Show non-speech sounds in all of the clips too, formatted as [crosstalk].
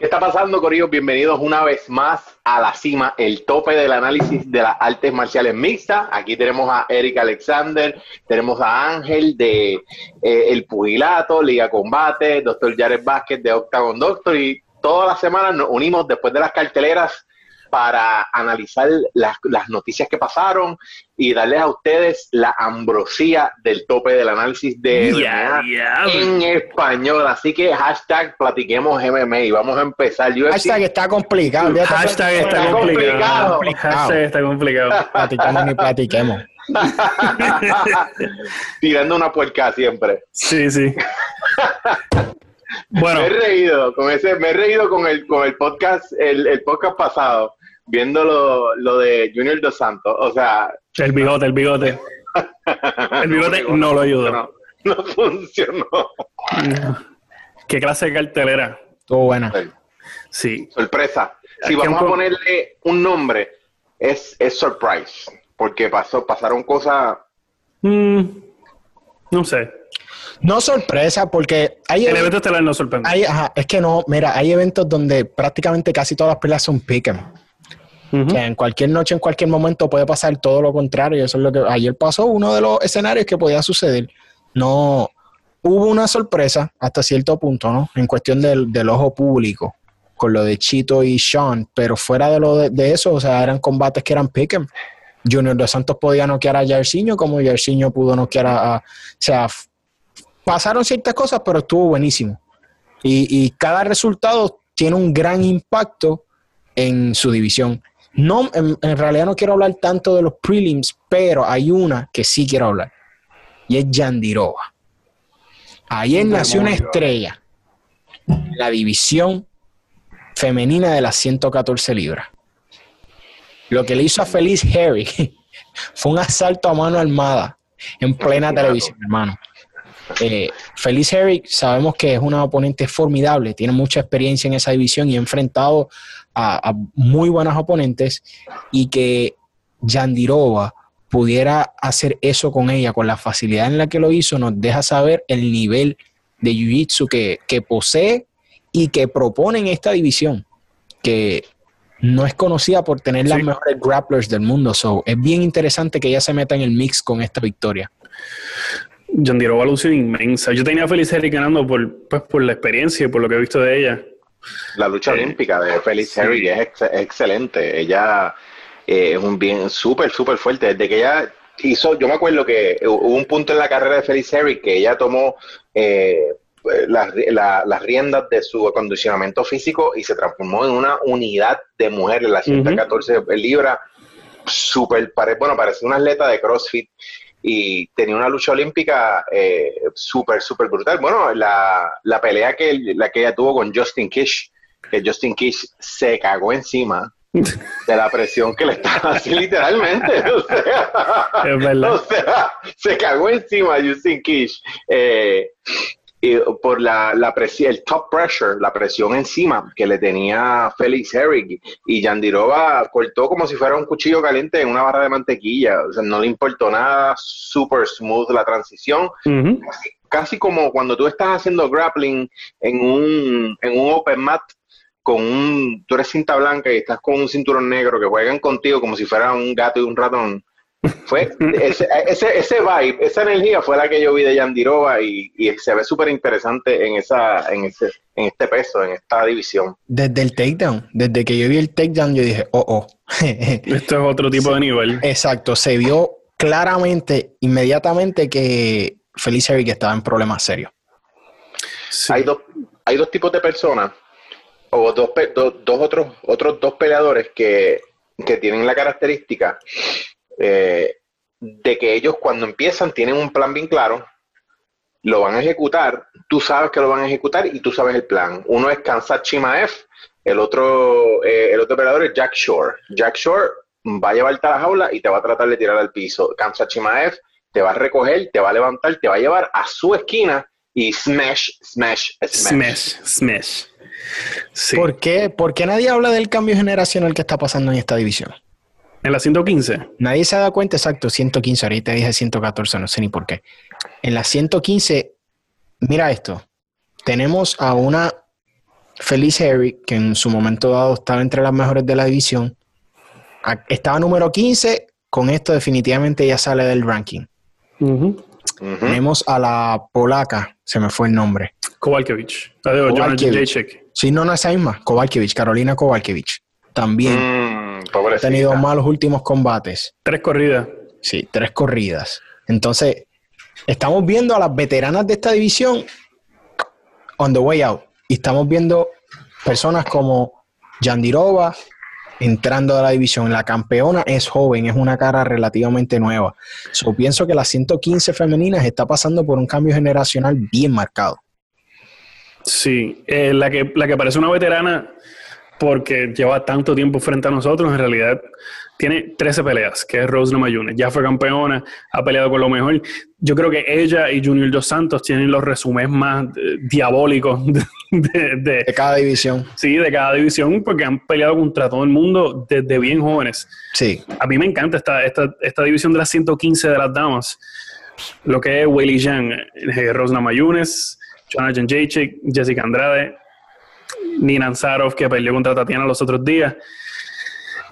¿Qué está pasando, Corillo? Bienvenidos una vez más a la cima, el tope del análisis de las artes marciales mixtas. Aquí tenemos a Eric Alexander, tenemos a Ángel de eh, El Pugilato, Liga Combate, Doctor Jared Vázquez de Octagon Doctor y todas las semanas nos unimos después de las carteleras para analizar las, noticias que pasaron y darles a ustedes la ambrosía del tope del análisis de en español. Así que hashtag platiquemos MMA y vamos a empezar. hashtag está complicado. Hashtag está, complicado. Hashtag está complicado. platiquemos ni platiquemos. Tirando una puerca siempre. Sí, sí. [laughs] Bueno. Me he reído con ese, me he reído con el, con el podcast, el, el podcast pasado, viendo lo, lo de Junior Dos Santos. O sea. El bigote, el bigote. [laughs] el bigote no, lo ayudó. No, funcionó. ¿Qué clase de cartelera? Estuvo buena. Sí. Sorpresa. Si vamos a ponerle un nombre, es, es surprise. Porque pasó, pasaron cosas. Mm, no sé. No sorpresa, porque hay el evento estelar no sorprende. es que no, mira, hay eventos donde prácticamente casi todas las peleas son que en cualquier noche, en cualquier momento puede pasar todo lo contrario. Eso es lo que ayer pasó, uno de los escenarios que podía suceder. No hubo una sorpresa hasta cierto punto, ¿no? En cuestión del, ojo público, con lo de Chito y Sean, pero fuera de lo de, eso, o sea, eran combates que eran pick em. Junior dos Santos podía noquear a Jairzinho, como Jairzinho pudo noquear a, o sea, pasaron ciertas cosas, pero estuvo buenísimo. Y, cada resultado tiene un gran impacto en su división. No, en, realidad no quiero hablar tanto de los prelims, pero hay una que sí quiero hablar. Y es Yandirova. Ayer nació una estrella. La división femenina de las 114 libras. Lo que le hizo a Feliz Harry [laughs] fue un asalto a mano armada en plena televisión, hermano. Eh, Feliz Herrick sabemos que es una oponente formidable, tiene mucha experiencia en esa división y ha enfrentado a, muy buenos oponentes y que Yandirova pudiera hacer eso con ella, con la facilidad en la que lo hizo, nos deja saber el nivel de Jiu-Jitsu que, posee y que propone en esta división, que no es conocida por tener las mejores grapplers del mundo. So, es bien interesante que ella se meta en el mix con esta victoria. Yandirova lució inmensa. Yo tenía a Feliz Harry ganando por, pues, por la experiencia y por lo que he visto de ella. La lucha eh, olímpica de Feliz Harry es excelente. Ella eh, es un bien súper, súper fuerte. Desde que ella hizo, yo me acuerdo que hubo un punto en la carrera de Feliz Harry que ella tomó eh, las, riendas de su acondicionamiento físico y se transformó en una unidad de mujer en las 114 libras. Súper, bueno, parecía una atleta de CrossFit y tenía una lucha olímpica eh, súper, súper brutal. Bueno, la, la, pelea que, la que ella tuvo con Justin Kish, que Justin Kish se cagó encima de la presión que le estaba [laughs] haciendo literalmente. O sea, es verdad. O sea, se cagó encima Justin Kish. Eh, y por la, la presión, el top pressure, la presión encima que le tenía Félix Herrick y Yandirova cortó como si fuera un cuchillo caliente en una barra de mantequilla, o sea, no le importó nada, super smooth la transición, casi, como cuando tú estás haciendo grappling en un, en un open mat con un, tú eres cinta blanca y estás con un cinturón negro que juegan contigo como si fuera un gato y un ratón fue ese, ese, ese, vibe, esa energía fue la que yo vi de Yandirova y, y se ve súper interesante en esa, en ese, en este peso, en esta división. Desde el takedown, desde que yo vi el takedown, yo dije, oh, oh. [laughs] Esto es otro tipo de nivel. Exacto, se vio claramente, inmediatamente que Felicia que estaba en problemas serios. Hay, dos, hay dos tipos de personas, o dos, dos, otros, otros dos peleadores que, que tienen la característica eh, de que ellos cuando empiezan tienen un plan bien claro, lo van a ejecutar, tú sabes que lo van a ejecutar y tú sabes el plan. Uno es Kansas Chimaev, el otro, eh, el otro operador es Jack Shore. Jack Shore va a llevarte a la jaula y te va a tratar de tirar al piso. Kansas Chimaev te va a recoger, te va a levantar, te va a llevar a su esquina y smash, smash, smash. Smash, smash. ¿Por, qué? ¿Por qué nadie habla del cambio generacional que está pasando en esta división? En la 115. Nadie se ha dado cuenta, exacto, 115, ahorita dije 114, no sé ni por qué. En la 115, mira esto, tenemos a una Felice Harry, que en su momento dado estaba entre las mejores de la división, estaba número 15, con esto definitivamente ya sale del ranking. Tenemos a la polaca, se me fue el nombre. Kowalkiewicz. Sí, no, no esa misma. Kowalkiewicz, Carolina Kowalkiewicz. También. Mm, ha tenido malos últimos combates. Tres corridas. Sí, tres corridas. Entonces, estamos viendo a las veteranas de esta división on the way out. Y estamos viendo personas como Yandirova entrando a la división. La campeona es joven, es una cara relativamente nueva. Yo pienso que las 115 femeninas está pasando por un cambio generacional bien marcado. Sí, eh, la, que, la que parece una veterana porque lleva tanto tiempo frente a nosotros, en realidad tiene 13 peleas, que es Rose Namayune. Ya fue campeona, ha peleado con lo mejor. Yo creo que ella y Junior Dos Santos tienen los resúmenes más eh, diabólicos [laughs] de, cada división. Sí, de cada división, porque han peleado contra todo el mundo desde bien jóvenes. Sí. A mí me encanta esta, esta, esta división de las 115 de las damas. Lo que es Weili Zhang, eh, Rose Namayunes, Jonathan Jacek, Jessica Andrade, Nina Ansarov, que peleó contra Tatiana los otros días.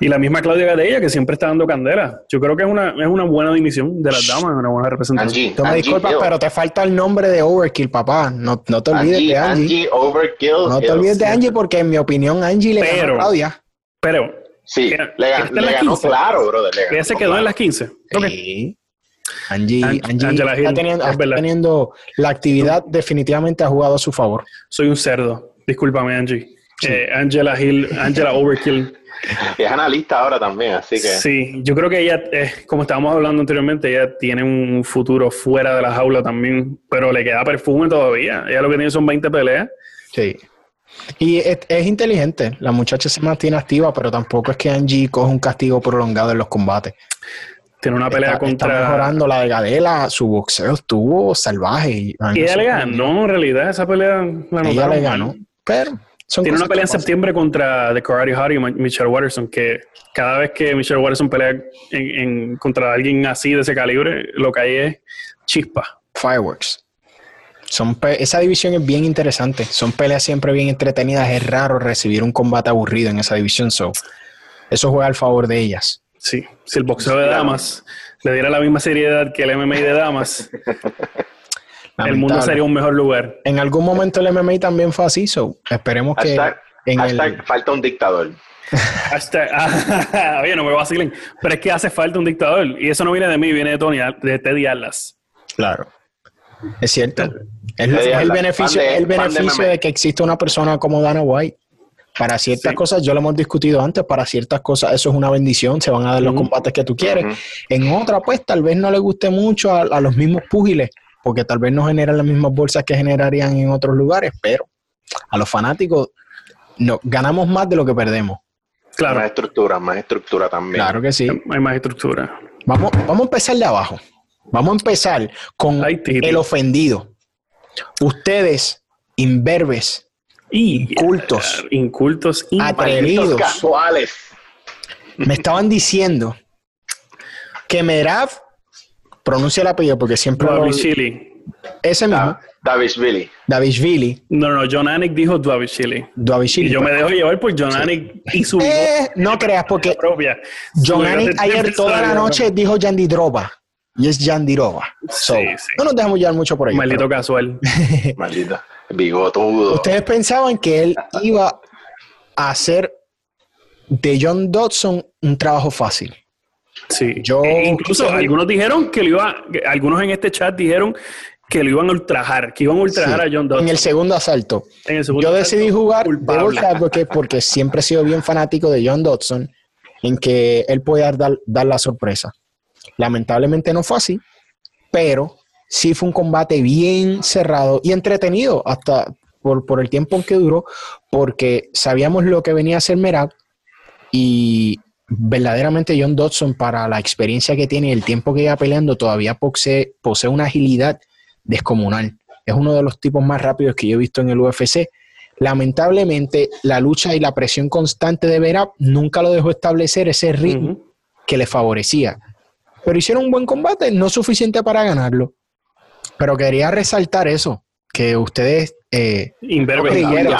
Y la misma Claudia Gadella, que siempre está dando candela. Yo creo que es una, es una buena dimisión de las damas, una buena representación. Tú me disculpas, pero te falta el nombre de Overkill, papá. No, no te olvides de Angie. Angie Overkill. No te olvides de Angie, porque en mi opinión Angie le ganó a Claudia. Pero. Sí, le, ganó, claro, brother. Ella se quedó en las 15. Sí. Angie, Angie está, teniendo, está teniendo, la actividad, definitivamente ha jugado a su favor. Soy un cerdo. Discúlpame, Angie. Eh, Angela Hill, Angela Overkill [laughs] es analista ahora también, así que. Sí, yo creo que ella, eh, como estábamos hablando anteriormente, ella tiene un futuro fuera de la jaula también, pero le queda perfume todavía. Ella lo que tiene son 20 peleas. Sí. Y es, inteligente, la muchacha se mantiene activa, pero tampoco es que Angie coge un castigo prolongado en los combates. Tiene una pelea contra. Está mejorando la de Gadela, su boxeo estuvo salvaje. Y, ella le ganó, en realidad, esa pelea la Ella le ganó, pero tiene una pelea en septiembre contra The Karate Hottie y Michelle Watterson, que cada vez que Michelle Watterson pelea en, contra alguien así de ese calibre, lo que hay es chispa. Fireworks. Son esa división es bien interesante. Son peleas siempre bien entretenidas. Es raro recibir un combate aburrido en esa división. So, eso juega al favor de ellas. Sí, si el boxeo de damas le diera la misma seriedad que el MMA de damas, [laughs] el mundo sería un mejor lugar. En algún momento el MMA también fue así, so esperemos que. en falta un dictador. [laughs] [laughs] oye, no me vacilen. Pero es que hace falta un dictador. Y eso no viene de mí, viene de Tony, de Teddy Atlas. Claro. Es cierto. Es, el beneficio, el beneficio de que existe una persona como Dana White. Para ciertas cosas, yo lo hemos discutido antes, para ciertas cosas eso es una bendición, se van a dar los combates que tú quieres. En otra, pues tal vez no le guste mucho a los mismos púgiles porque tal vez no generan las mismas bolsas que generarían en otros lugares, pero a los fanáticos no, ganamos más de lo que perdemos. Claro. Más estructura, más estructura también. Claro que sí. Hay más estructura. Vamos, vamos a empezar de abajo. Vamos a empezar con el ofendido. Ustedes, imberbes, incultos, incultos, atrevidos, casuales, me estaban diciendo que Merav pronuncia el apellido porque siempre. Davishvili. Ese mismo. Davishvili. Davishvili. No, no, John Anik dijo Davishvili. Davishvili. Y yo me dejo llevar por John Anik y su. Eh, no creas, porque. Propia. John Anik ayer toda la noche dijo Yandiroba. Y es Yandirova. sí, sí. No nos dejamos llevar mucho por ahí. Maldito casual. [laughs] Maldito. Bigotudo. Ustedes pensaban que él iba a hacer de John Dodson un trabajo fácil. Sí. Yo e incluso algunos dijeron que lo iba, algunos en este chat dijeron que lo iban a ultrajar, que iban a ultrajar a John Dodson. En el segundo asalto. yo decidí jugar porque, porque siempre he sido bien fanático de John Dodson, en que él podía dar, dar la sorpresa. Lamentablemente no fue así, pero sí fue un combate bien cerrado y entretenido hasta por, por el tiempo que duró, porque sabíamos lo que venía a hacer Merab y verdaderamente John Dodson, para la experiencia que tiene y el tiempo que lleva peleando, todavía posee, posee una agilidad descomunal. Es uno de los tipos más rápidos que yo he visto en el UFC. Lamentablemente, la lucha y la presión constante de Vera nunca lo dejó establecer ese ritmo que le favorecía. Pero hicieron un buen combate, no suficiente para ganarlo. Pero quería resaltar eso, que ustedes... Eh, no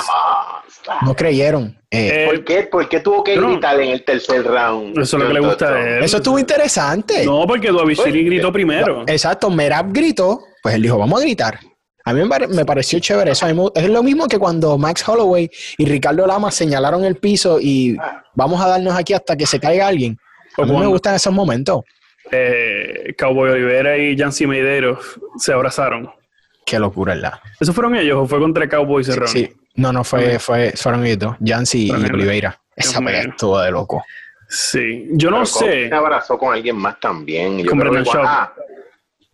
creyeron. Eh, ¿Por, qué, ¿Por, qué, tuvo que gritar en el tercer round? Eso es lo que le gusta a él. Eso estuvo interesante. No, porque Dovishiri gritó primero. Exacto, Merab gritó, pues él dijo, vamos a gritar. A mí me pareció chévere eso. Es lo mismo que cuando Max Holloway y Ricardo Lama señalaron el piso y vamos a darnos aquí hasta que se caiga alguien. A mí me gustan esos momentos. Eh, Cowboy Olivera y Jancy Medeiros se abrazaron. Qué locura, ¿verdad? ¿Eso fueron ellos o fue contra Cowboy y Sí, No, no, fue, fue, fueron ellos dos, Jancy y Oliveira. Esa pelea estuvo de loco. Sí, yo no sé. Se abrazó con alguien más también. con Brendan Shaw. Ah,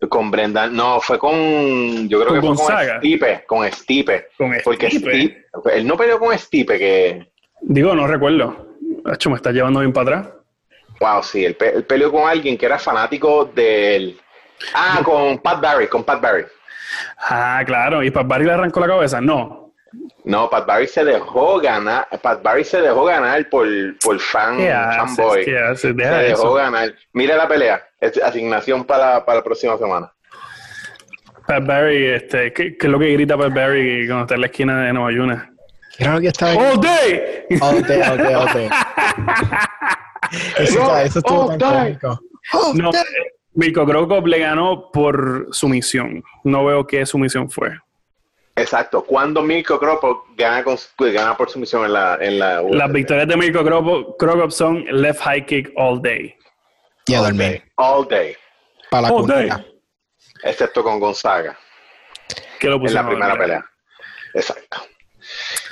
con Brendan, no, fue con, yo creo que fue con Stipe, con Stipe. Con porque Stipe. él no peleó con Stipe, que... Digo, no recuerdo. Hecho, me está llevando bien para atrás. Wow, sí, él, peleó con alguien que era fanático del... Ah, con Pat Barry, con Pat Barry. Ah, claro. ¿Y Pat Barry le arrancó la cabeza? No. No, Pat Barry se dejó ganar. Pat Barry se dejó ganar por, por fan, fanboy. se dejó ganar. Mira la pelea. asignación para, para la próxima semana. Pat Barry, este, ¿qué, es lo que grita Pat Barry cuando está en la esquina de Nueva York? Era lo que estaba ¡All day! All day, all day, all day. [laughs] eso, eso estuvo tan cómico. No, Mirko Krokop le ganó por sumisión. No veo qué sumisión fue. Exacto. Cuando Mirko Krokop gana, pues, gana por sumisión en la, en la Las victorias de Mirko Krokop son left high kick all day. Y a dormir. All day. Para la all day. Excepto con Gonzaga. Que lo en la primera pelea. Exacto.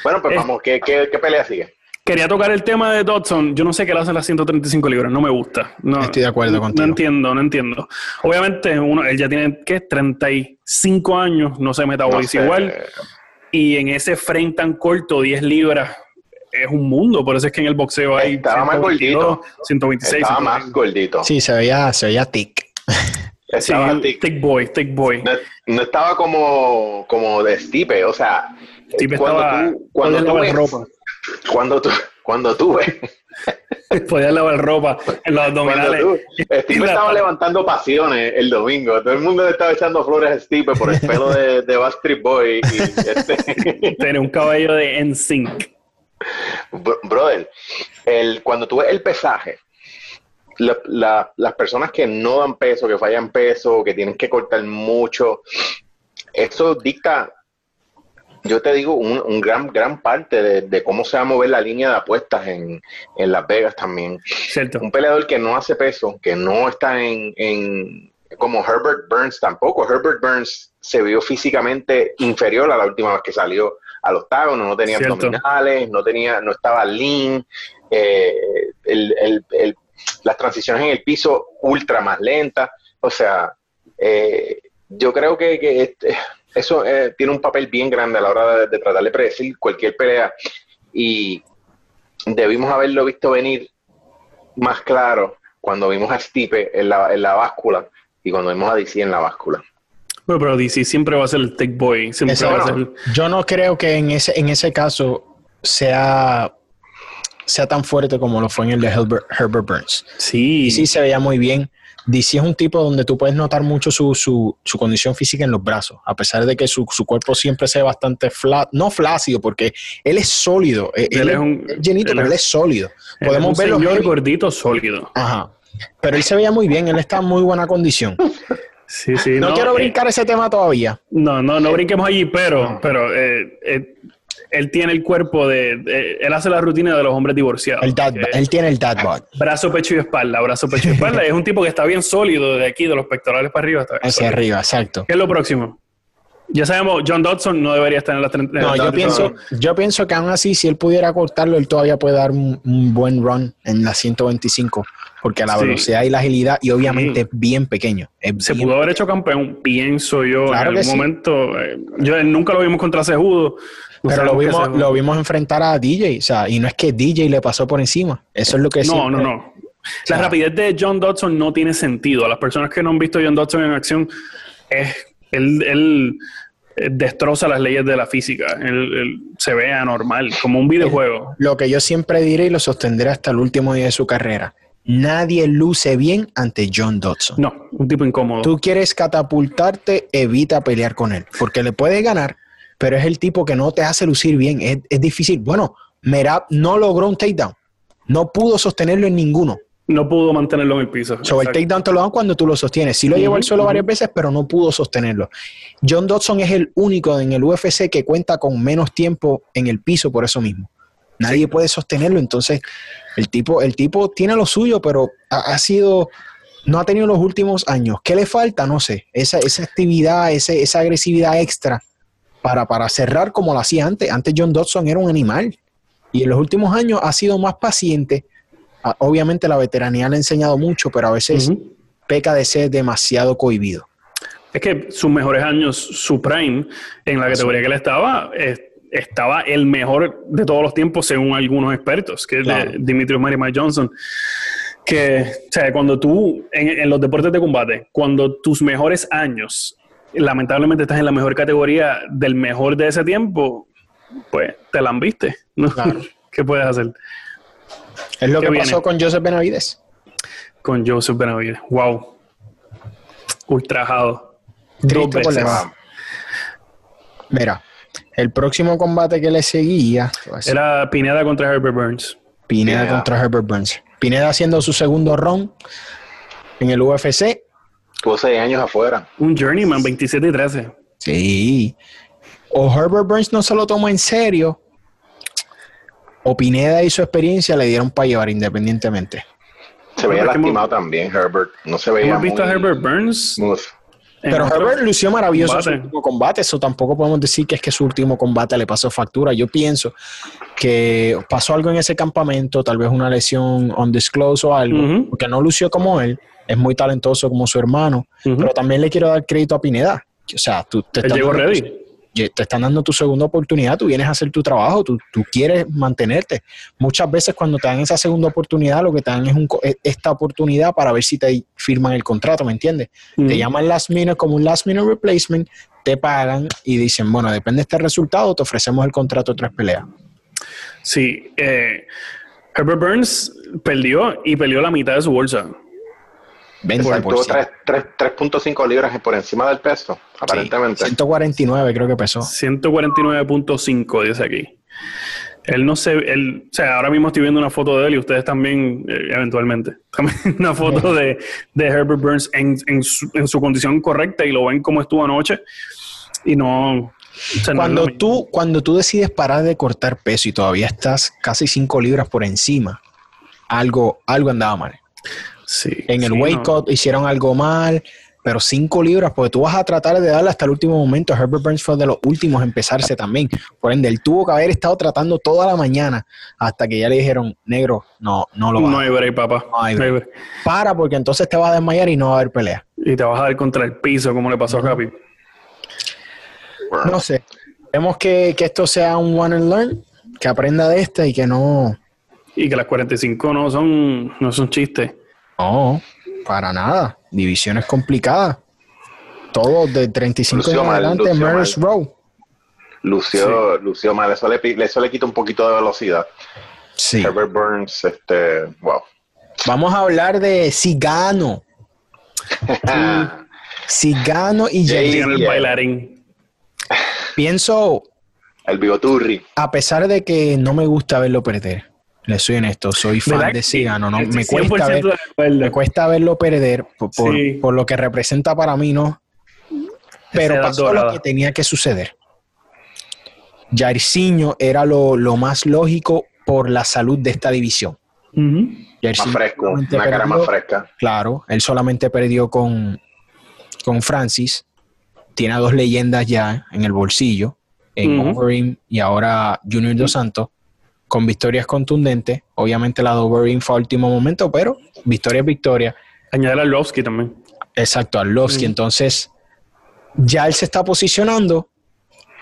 Bueno, pues vamos. ¿Qué, qué, qué pelea sigue? Quería tocar el tema de Dodson. Yo no sé qué le hacen las 135 libras. No me gusta. No, Estoy de acuerdo contigo. No entiendo, no entiendo. Obviamente, uno, él ya tiene, ¿qué? 35 años. No se metaboliza igual. Y en ese frame tan corto, 10 libras, es un mundo. Por eso es que en el boxeo hay... Estaba más gordito. 126. Estaba más gordito. Sí, se veía, se veía tic. Estaba sí, tic. boy, tic boy. No, estaba como, como de Stipe. O sea, Stipe cuando estaba... Tú, cuando tú ropa cuando tú, cuando tú ves. Podías lavar ropa en los abdominales. Steve estaba levantando pasiones el domingo. Todo el mundo le estaba echando flores a Steve por el pelo de, de Backstreet Boy. Y este... [laughs] Tiene un cabello de NSYNC. Brother, el, cuando tú ves el pesaje, las personas que no dan peso, que fallan peso, que tienen que cortar mucho, eso dicta yo te digo, un, gran, gran parte de, cómo se va a mover la línea de apuestas en, Las Vegas también. Cierto. Un peleador que no hace peso, que no está en, como Herbert Burns tampoco. Herbert Burns se vio físicamente inferior a la última vez que salió al octágono, no tenía abdominales, no tenía, no estaba lean, eh, las transiciones en el piso ultra más lentas. O sea, eh, yo creo que, que este, eso eh, tiene un papel bien grande a la hora de, tratar de predecir cualquier pelea y debimos haberlo visto venir más claro cuando vimos a Stipe en la, en la báscula y cuando vimos a DC en la báscula. Bueno, pero DC siempre va a ser el tech boy. Yo no creo que en ese, en ese caso sea, sea tan fuerte como lo fue en el de Herbert, Herbert Burns. Sí. Sí se veía muy bien. DC es un tipo donde tú puedes notar mucho su, su, su condición física en los brazos, a pesar de que su, su cuerpo siempre sea bastante flat, no flácido, porque él es sólido. Eh, él, es un llenito, pero él es sólido. Podemos verlo. Señor gordito sólido. Ajá. Pero él se veía muy bien, él está en muy buena condición. [laughs] Sí, sí. No, quiero eh, brincar ese tema todavía. No, no, no brinquemos allí, pero, pero eh, eh él tiene el cuerpo de, Él hace la rutina de los hombres divorciados. él tiene el dad bod. Brazo, pecho y espalda. Brazo, pecho y espalda. es un tipo que está bien sólido de aquí, de los pectorales para arriba. Hacia arriba, exacto. ¿Qué es lo próximo? Ya sabemos, John Dodson no debería estar en la 30. No, yo pienso, yo pienso que aún así, si él pudiera cortarlo, él todavía puede dar un, buen run en la 125, porque la velocidad y la agilidad, y obviamente es bien pequeño. Se pudo haber hecho campeón, pienso yo, en algún momento. Eh, yo nunca lo vimos contra Cejudo, pero lo vimos, lo vimos enfrentar a DJ, o sea, y no es que DJ le pasó por encima. Eso es lo que No, no, no. La rapidez de John Dodson no tiene sentido. A las personas que no han visto a John Dodson en acción, es, él, él eh, destroza las leyes de la física. Él, se ve anormal, como un videojuego. Lo que yo siempre diré y lo sostendré hasta el último día de su carrera. Nadie luce bien ante John Dodson. No, un tipo incómodo. Tú quieres catapultarte, evita pelear con él, porque le puedes ganar, pero es el tipo que no te hace lucir bien. Es, es difícil. Bueno, Merab no logró un takedown. No pudo sostenerlo en ninguno. No pudo mantenerlo en el piso. So, el takedown te lo dan cuando tú lo sostienes. Sí lo llevó al suelo varias veces, pero no pudo sostenerlo. John Dodson es el único en el UFC que cuenta con menos tiempo en el piso por eso mismo. Nadie puede sostenerlo. Entonces, el tipo, el tipo tiene lo suyo, pero ha, ha sido no ha tenido los últimos años. ¿Qué le falta? No sé. Esa, esa actividad, ese, esa agresividad extra para, para cerrar como lo hacía antes. Antes John Dodson era un animal. Y en los últimos años ha sido más paciente. Ah, Obviamente la veteranía le ha enseñado mucho, pero a veces peca de ser demasiado cohibido. Es que sus mejores años, su prime, en la categoría que él estaba, eh, estaba el mejor de todos los tiempos según algunos expertos, que es Claro. de Dimitrios Marima Johnson. Que, o sea, cuando tú, en, en los deportes de combate, cuando tus mejores años, lamentablemente estás en la mejor categoría del mejor de ese tiempo, pues te la han viste, ¿no? Claro. [laughs] ¿Qué puedes hacer Es lo ¿Qué que viene? pasó con Joseph Benavides. con Joseph Benavides? Wow. Ultrajado. Triste Dos veces. Mira, el próximo combate que le seguía ser Era Pineda contra Herbert Burns. Pineda Pineda. contra Herbert Burns. Pineda haciendo su segundo round en el UFC. Tuvo seis años afuera. Un journeyman, 27 y 13. Sí. O Herbert Burns no se lo tomó en serio, o Pineda y su experiencia le dieron para llevar independientemente. Se veía lastimado también, Herbert. No se veía Hemos visto a Herbert Burns. Pero Herbert lució maravilloso en su último combate, eso tampoco podemos decir que es que su último combate le pasó factura. Yo pienso que pasó algo en ese campamento, tal vez una lesión undisclosed o algo, porque no lució como él, es muy talentoso como su hermano, pero también le quiero dar crédito a Pineda. O sea, tú te estás dando te están dando tu segunda oportunidad, tú vienes a hacer tu trabajo, tú, tú quieres mantenerte. Muchas veces cuando te dan esa segunda oportunidad, lo que te dan es un e- esta oportunidad para ver si te firman el contrato, ¿me entiendes? Te llaman last minute como un last minute replacement, te pagan y dicen, bueno, depende de este resultado, te ofrecemos el contrato de tres peleas. Sí. eh, Herbert Burns perdió y perdió la mitad de su bolsa. 20%. Tuvo tres- tres- 3.5 libras por encima del peso, aparentemente. 149 creo que pesó. 149.5 dice aquí. Él no se, él, o sea, ahora mismo estoy viendo una foto de él y ustedes también, eh, eventualmente, [laughs] también una foto de, de Herbert Burns en, en su, en su condición correcta y lo ven como estuvo anoche y no... o sea, Cuando tú, cuando tú decides parar de cortar peso y todavía estás casi 5 libras por encima, algo, algo andaba mal. Sí, En el sí, weight no. hicieron algo mal, pero 5 libras, porque tú vas a tratar de darle hasta el último momento. Herbert Burns fue de los últimos a empezarse también. Por ende, él tuvo que haber estado tratando toda la mañana hasta que ya le dijeron, negro, no, no lo va No hay break, papá. No hay No hay break. break. Para, porque entonces te vas a desmayar y no va a haber pelea. Y te vas a dar contra el piso como le pasó a Capi. Bueno, No sé. Queremos que, que esto sea un one and learn, que aprenda de esta y que no. Y que las 45 no son, no son chistes. No, para nada. Divisiones complicadas. Todo de 35 en Lució mal, adelante, mal. Row. lució, lució mal. Eso le, eso le quita un poquito de velocidad. Sí. Herbert Burns, este, wow. Vamos a hablar de Cigano. [laughs] Cigano y. Digan el bailarín. Pienso, El bigoturri. a pesar de que no me gusta verlo perder, le soy honesto, soy fan ¿Verdad de? Cigano, ¿no? Me cuesta, 100% ver- me cuesta verlo perder por, por- Sí. por lo que representa para mí, ¿no? Pero pasó dorada. lo que tenía que suceder. Jairzinho era lo, lo más lógico por la salud de esta división. Ujú. Más Jairzinho fresco, una cara perdió- más fresca. Claro, él solamente perdió con, con Francis. Tiene a dos leyendas ya en el bolsillo, en. Overeem y ahora Junior Dos Santos, con victorias contundentes. Obviamente la Overeem fue a último momento, pero victoria es victoria. Añadir a Lovsky también. Exacto, a Lovsky. Mm. Entonces, ya él se está posicionando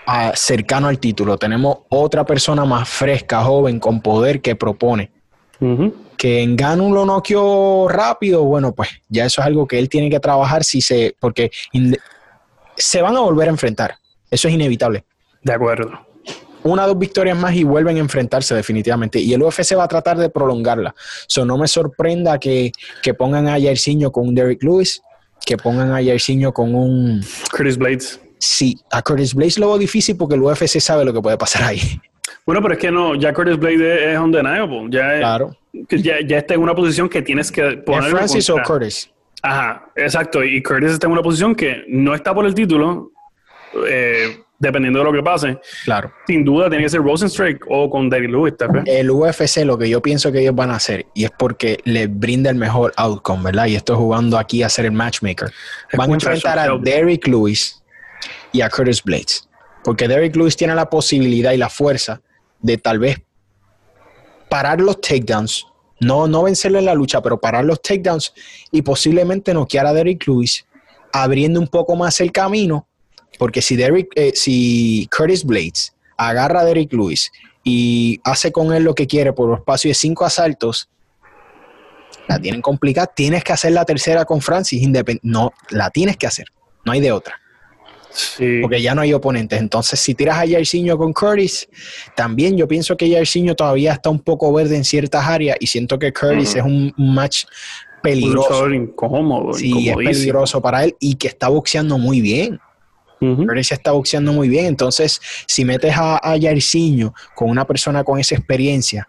a- cercano al título. Tenemos otra persona más fresca, joven, con poder que propone. Que en Ganu lo noqueó rápido, bueno, pues ya eso es algo que él tiene que trabajar si se, porque se van a volver a enfrentar. Eso es inevitable. De acuerdo. Una o dos victorias más y vuelven a enfrentarse definitivamente. Y el UFC va a tratar de prolongarla. So, no me sorprenda que, que pongan a Jairzinho con un Derrick Lewis, que pongan a Jairzinho con un Curtis Blades. sí, a Curtis Blaze lo veo difícil porque el UFC sabe lo que puede pasar ahí. [laughs] Bueno, pero es que no, ya Curtis Blaze es undeniable. Ya, claro. ya, ya está en una posición que tienes que poner. ¿Es Francis o Curtis? Ajá, exacto. Y Curtis está en una posición que no está por el título, eh, dependiendo de lo que pase. Claro. Sin duda tiene que ser Rosenstrike o con David Lewis. El UFC, lo que yo pienso que ellos van a hacer, y es porque les brinda el mejor outcome, ¿verdad? Y estoy jugando aquí a ser el matchmaker. van a enfrentar a Derrick Lewis y a Curtis Blades. Porque Derrick Lewis tiene la posibilidad y la fuerza de tal vez parar los takedowns, no, no vencerle en la lucha, pero parar los takedowns y posiblemente noquear a Derrick Lewis, abriendo un poco más el camino, porque si, Derrick, eh, si Curtis Blades agarra a Derrick Lewis y hace con él lo que quiere por un espacio de cinco asaltos, la tienen complicada. Tienes que hacer la tercera con Francis, no, la tienes que hacer, no hay de otra. Porque ya no hay oponentes. Entonces, si tiras a Jairzinho con Curtis, también yo pienso que Jairzinho todavía está un poco verde en ciertas áreas y siento que Curtis es un, match peligroso. Un incómodo. Sí, es peligroso para él y que está boxeando muy bien. Curtis está boxeando muy bien. Entonces, si metes a, a con una persona con esa experiencia,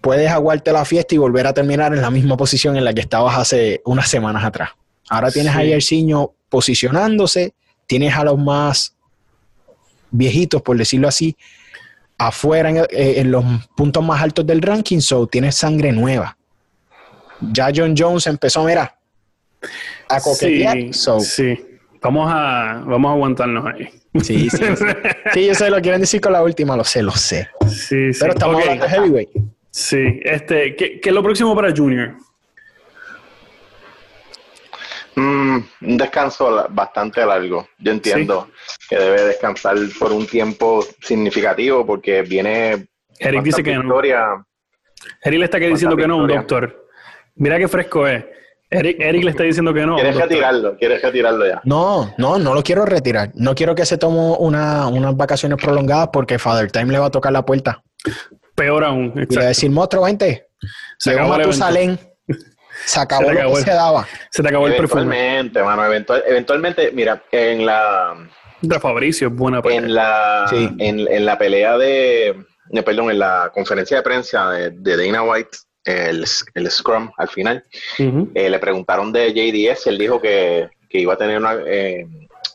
puedes aguarte la fiesta y volver a terminar en la misma posición en la que estabas hace unas semanas atrás. Ahora tienes a Jairzinho posicionándose, tienes a los más viejitos, por decirlo así, afuera en, eh, los puntos más altos del ranking, so tienes sangre nueva. Ya John Jones empezó, mira, a coquetear. Sí, Vamos a, vamos a aguantarnos ahí. Sí, sí, sí. yo sé lo quieren decir con la última, lo sé, lo sé. Sí, sí. Pero estamos hablando de heavyweight. Sí, este, ¿qué, ¿qué, es lo próximo para Junior? Mm, un descanso bastante largo. Yo entiendo que debe descansar por un tiempo significativo porque viene. Eric dice que no. Eric le está diciendo que no, un doctor. Mira qué fresco es. Eric, le está diciendo que no. ¿Quieres retirarlo? ¿Quieres retirarlo ya? No, no, no lo quiero retirar. No quiero que se tome una, unas vacaciones prolongadas porque Father Time le va a tocar la puerta. Peor aún. Y le va a decir, monstruo, vente. Se a tu salén. Se acabó, lo que se daba. Se te acabó el perfume. Eventualmente, mano, eventualmente, mira, en la... De Fabricio, buena pelea. En la, en, la pelea de, perdón, en la conferencia de prensa de, Dana White, el, el, Scrum al final, eh, le preguntaron de JDS, él dijo que, iba a tener una... Eh,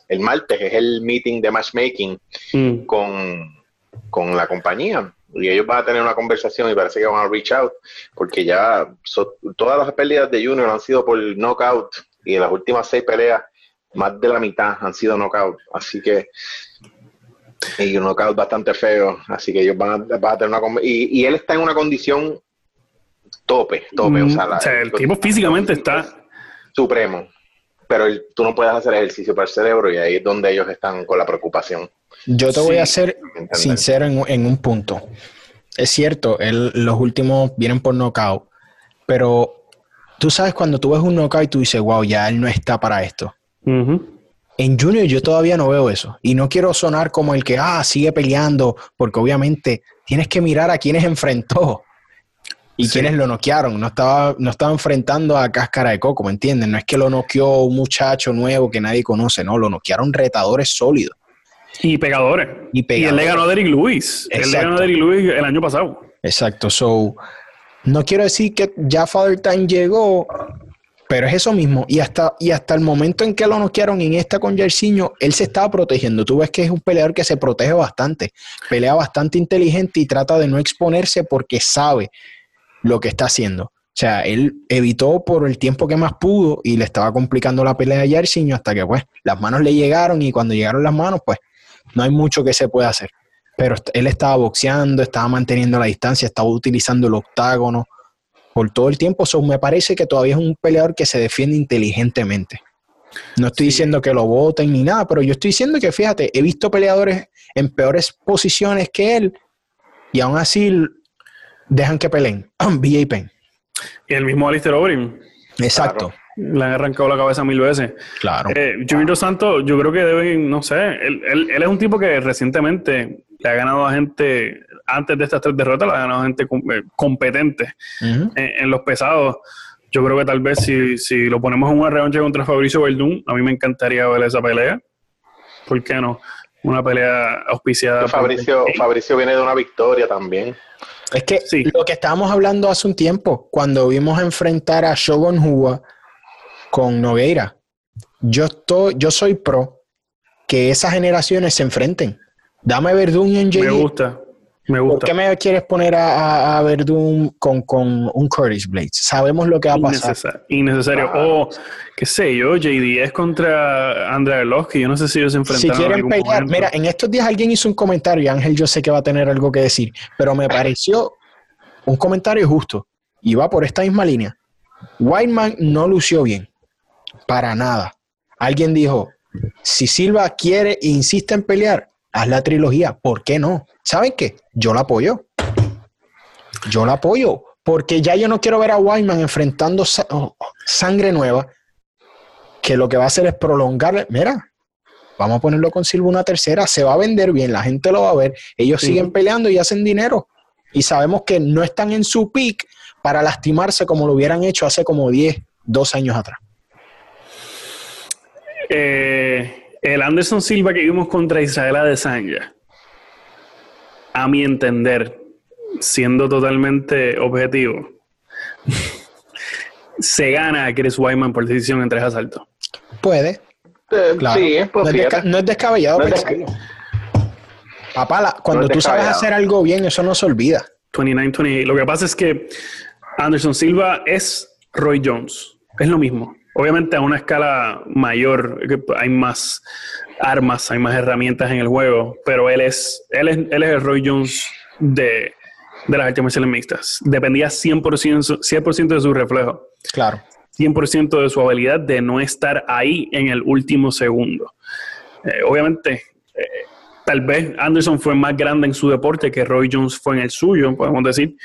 el martes es el meeting de matchmaking mm. con, con la compañía y ellos van a tener una conversación y parece que van a reach out, porque ya todas las pérdidas de Junior han sido por knockout y en las últimas seis peleas, más de la mitad han sido knockout. Así que, y un knockout bastante feo. Así que ellos van a, tener una. Y, y él está en una condición tope, tope. o sea, mm, el tipo físicamente está. Supremo. Pero tú no puedes hacer ejercicio para el cerebro y ahí es donde ellos están con la preocupación. Yo te voy a ser sincero en, un punto. Es cierto, los últimos vienen por knockout, pero tú sabes cuando tú ves un knockout y tú dices, wow, ya él no está para esto. En Junior yo todavía no veo eso. Y no quiero sonar como el que, ah, sigue peleando, porque obviamente tienes que mirar a quienes enfrentó y quienes lo noquearon. No estaba, no estaba enfrentando a cáscara de coco, ¿me entiendes? No es que lo noqueó un muchacho nuevo que nadie conoce, no, lo noquearon retadores sólidos. Y pegadores. Y, él le ganó a Derrick Lewis. Él le ganó a Derrick Lewis el año pasado. Exacto. So, no quiero decir que ya Father Time llegó, pero es eso mismo. Y hasta, y hasta el momento en que lo noquearon en esta con Yersiño, él se estaba protegiendo. Tú ves que es un peleador que se protege bastante, pelea bastante inteligente y trata de no exponerse porque sabe lo que está haciendo. O sea, él evitó por el tiempo que más pudo y le estaba complicando la pelea a Yersiño hasta que pues las manos le llegaron y cuando llegaron las manos pues no hay mucho que se pueda hacer. Pero él estaba boxeando, estaba manteniendo la distancia, estaba utilizando el octágono por todo el tiempo. So, me parece que todavía es un peleador que se defiende inteligentemente. No estoy diciendo que lo voten ni nada, pero yo estoy diciendo que, fíjate, he visto peleadores en peores posiciones que él y aún así dejan que peleen. [clears throat] BJ Penn. Y el mismo Alistair Overeem. Exacto. Le han arrancado la cabeza mil veces. Claro. Eh, Junior Santos, yo creo que deben, no sé, él, él, es un tipo que recientemente le ha ganado a gente, antes de estas tres derrotas, le ha ganado a gente eh, competente en, los pesados. Yo creo que tal vez si, si lo ponemos en una revancha contra Fabricio Verdún, a mí me encantaría ver esa pelea. ¿por qué no? Una pelea auspiciada. Fabricio, Fabricio viene de una victoria también. Es que lo que estábamos hablando hace un tiempo, cuando vimos enfrentar a Shogun Hua con Nogueira, yo, estoy, yo soy pro que esas generaciones se enfrenten. Dame Verdun y Me gusta. Me gusta. ¿Por qué me quieres poner a, a, Verdun con, con, un Curtis Blades? Sabemos lo que va a pasar. Innecesario. O, qué sé yo, JD es contra Andrea que Yo no sé si ellos se enfrentaron. Si quieren pelear, mira, en estos días alguien hizo un comentario y Ángel yo sé que va a tener algo que decir, pero me pareció un comentario justo y va por esta misma línea. Whiteman no lució bien, para nada. Alguien dijo, si Silva quiere e insiste en pelear, haz la trilogía. ¿Por qué no? ¿Saben qué? Yo la apoyo. Yo la apoyo. Porque ya yo no quiero ver a Wyman enfrentando oh, sangre nueva, que lo que va a hacer es prolongar. Mira, vamos a ponerlo con Silva una tercera, se va a vender bien, la gente lo va a ver. Ellos siguen peleando y hacen dinero. Y sabemos que no están en su peak para lastimarse como lo hubieran hecho hace como 10, 12 años atrás. Eh, el Anderson Silva que vimos contra Israel Adesanya, a mi entender, siendo totalmente objetivo, [laughs] se gana a Chris Wyman por decisión en tres asaltos. Puede. Eh, sí, no, es descabellado Papá, cuando tú sabes hacer algo bien, eso no se olvida. 29-28. Lo que pasa es que Anderson Silva es Roy Jones. Es lo mismo. Obviamente a una escala mayor hay más armas, hay más herramientas en el juego, pero él es, él es, él es el Roy Jones de, de las artes marciales mixtas. Dependía 100%, 100 de su reflejo. Claro. 100% de su habilidad de no estar ahí en el último segundo. Eh, obviamente, eh, tal vez Anderson fue más grande en su deporte que Roy Jones fue en el suyo, podemos decir.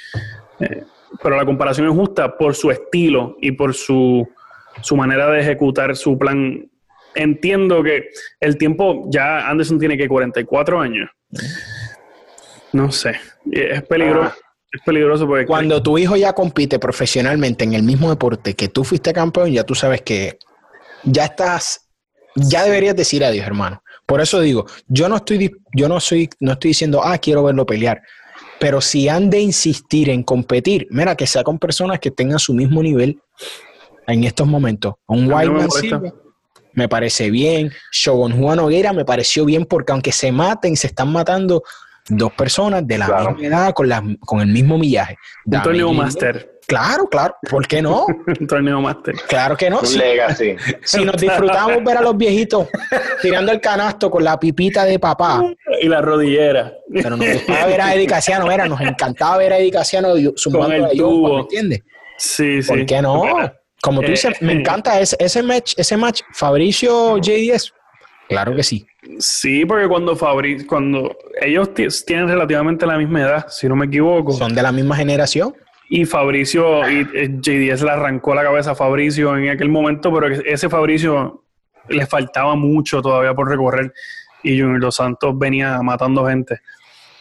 Eh, pero la comparación es justa por su estilo y por su su manera de ejecutar su plan. Entiendo que el tiempo, ya Anderson tiene que 44 años. No sé, es peligroso. Ah. Es peligroso porque... Cuando tu hijo ya compite profesionalmente en el mismo deporte que tú fuiste campeón, ya tú sabes que ya estás, ya deberías decir adiós, hermano. Por eso digo, yo no estoy, yo no soy, no estoy diciendo, ah, quiero verlo pelear. Pero si han de insistir en competir, mira, que sea con personas que tengan su mismo nivel en estos momentos. Un Whiteman me, me parece bien. Shogun Juan Hoguera me pareció bien porque aunque se maten, se están matando dos personas de la misma edad con, la, con el mismo millaje. Un torneo master. Claro, claro. ¿Por qué no? [laughs] un torneo master. Claro que no. Un legacy. [laughs] Si nos disfrutamos ver a los viejitos tirando el canasto con la pipita de papá. Y la rodillera. Pero nos gustaba ver a Eddie Casiano, era, nos encantaba ver a Eddie Casiano sumando el tubo. ¿me entiendes? Sí, sí. ¿Por qué no? Como tú dices, me eh, encanta ese, ese match, ese match, Fabricio JDS. Claro que sí. Sí, porque cuando Fabricio, cuando ellos tienen relativamente la misma edad, si no me equivoco. Son de la misma generación. Y Fabricio, y eh, JDS le arrancó la cabeza a Fabricio en aquel momento, pero ese Fabricio le faltaba mucho todavía por recorrer. Y Junior Dos Santos venía matando gente.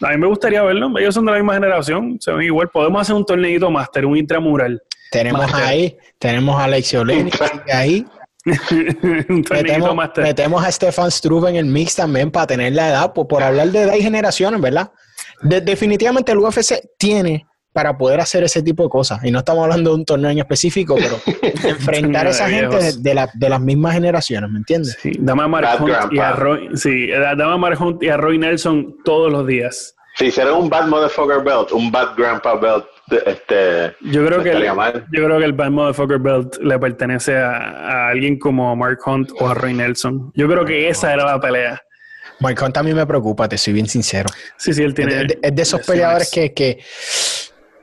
A mí me gustaría verlo. Ellos son de la misma generación, se ven igual. Podemos hacer un torneito máster, un intramural. Tenemos ahí, tenemos a Alexio ahí. [laughs] metemos, a Stefan Struve en el mix también para tener la edad, por, hablar de edad y generaciones, ¿verdad? definitivamente el UFC tiene para poder hacer ese tipo de cosas. Y no estamos hablando de un torneo en específico, pero [laughs] enfrentar a esa gente de, de, las mismas generaciones, ¿me entiendes? Sí, dame a Mark Hunt y a Roy, sí, dame a Mark Hunt y a Roy Nelson todos los días. Sí, será un bad motherfucker belt, un bad grandpa belt este, yo creo que el, yo creo que el Bad Motherfucker Belt le pertenece a, alguien como Mark Hunt o a Roy Nelson. Yo creo que esa era la pelea. Mark Hunt a mí me preocupa, te soy bien sincero. Sí, sí, él tiene. Es de, esos peleadores que, que,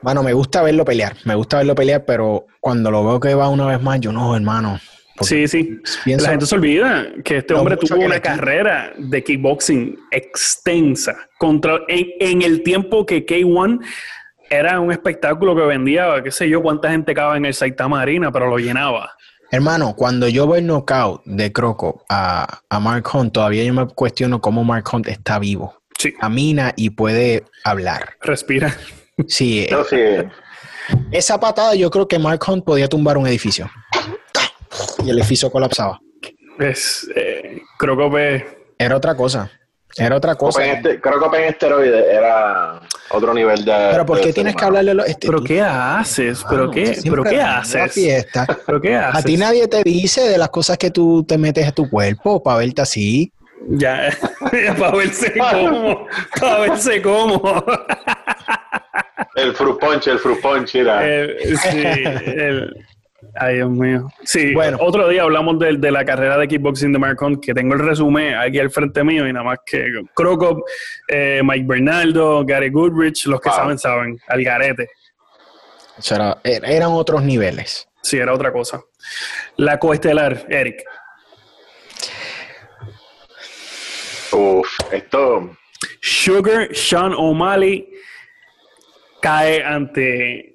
bueno, me gusta verlo pelear, me gusta verlo pelear, pero cuando lo veo que va una vez más, yo no, hermano. Sí, sí. la gente se olvida que este hombre tuvo una carrera de kickboxing extensa contra en, en el tiempo que K1 era un espectáculo que vendía, qué sé yo, cuánta gente cabe en el Saitama Arena, pero lo llenaba. Hermano, cuando yo veo el knockout de Croco a, Mark Hunt, todavía yo me cuestiono cómo Mark Hunt está vivo. Sí. Camina y puede hablar. Respira. Sí. [laughs] Esa patada yo creo que Mark Hunt podía tumbar un edificio. Y el edificio colapsaba. Es, eh, Croco Era otra cosa. Era otra cosa. Este, creo que Open Esteroide era otro nivel de. Pero ¿por qué tienes que hablarle los ¿Pero qué haces? ¿Pero qué, [laughs] ¿pero qué haces? Fiesta. ¿Pero qué haces? A ti nadie te dice de las cosas que tú te metes a tu cuerpo para verte así. Ya, [laughs] para verse cómo. Para verse cómo. el fruit punch, el fruit punch era. sí, el, Ay, Dios mío. Sí, bueno, otro día hablamos de, de la carrera de kickboxing de Marcon, que tengo el resumen aquí al frente mío y nada más que Crocop, eh, Mike Bernaldo, Gary Goodrich, los que saben, saben, al garete. eran otros niveles. Sí, era otra cosa. La coestelar, Eric. Uf, esto. Sugar Sean O'Malley cae ante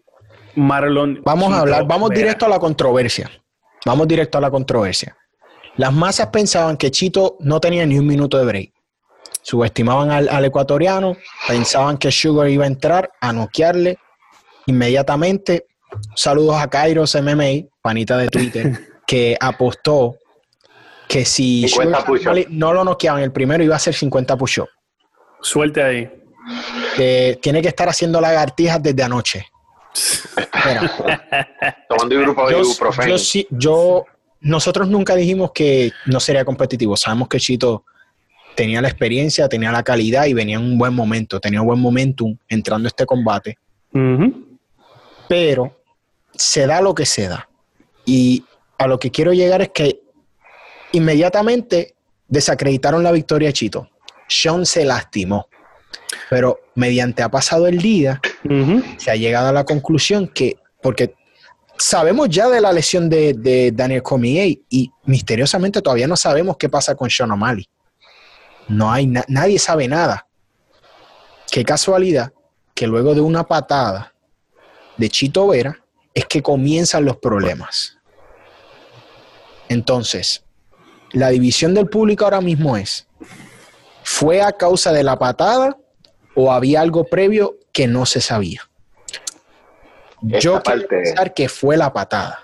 Marlon. Vamos a hablar, vamos directo a la controversia. Vamos directo a la controversia. Las masas pensaban que Chito no tenía ni un minuto de break. Subestimaban al, ecuatoriano, pensaban que Sugar iba a entrar a noquearle inmediatamente. Saludos a Kairos MMA, panita de Twitter, [laughs] que apostó que si no lo noqueaban el primero iba a ser 50 push Suerte ahí. tiene que estar haciendo lagartijas desde anoche. Tomando yo, yo, nosotros nunca dijimos que no sería competitivo. Sabemos que Chito tenía la experiencia, tenía la calidad y venía en un buen momento, tenía un buen momentum entrando a este combate. Pero se da lo que se da. Y a lo que quiero llegar es que inmediatamente desacreditaron la victoria de Chito. Sean se lastimó. Pero mediante ha pasado el día, se ha llegado a la conclusión que, porque sabemos ya de la lesión de, Daniel Cormier y misteriosamente todavía no sabemos qué pasa con Sean O'Malley. No hay nadie sabe nada. Qué casualidad que luego de una patada de Chito Vera es que comienzan los problemas. Entonces, la división del público ahora mismo es, ¿fue a causa de la patada o había algo previo que no se sabía. Yo quiero pensar que fue la patada,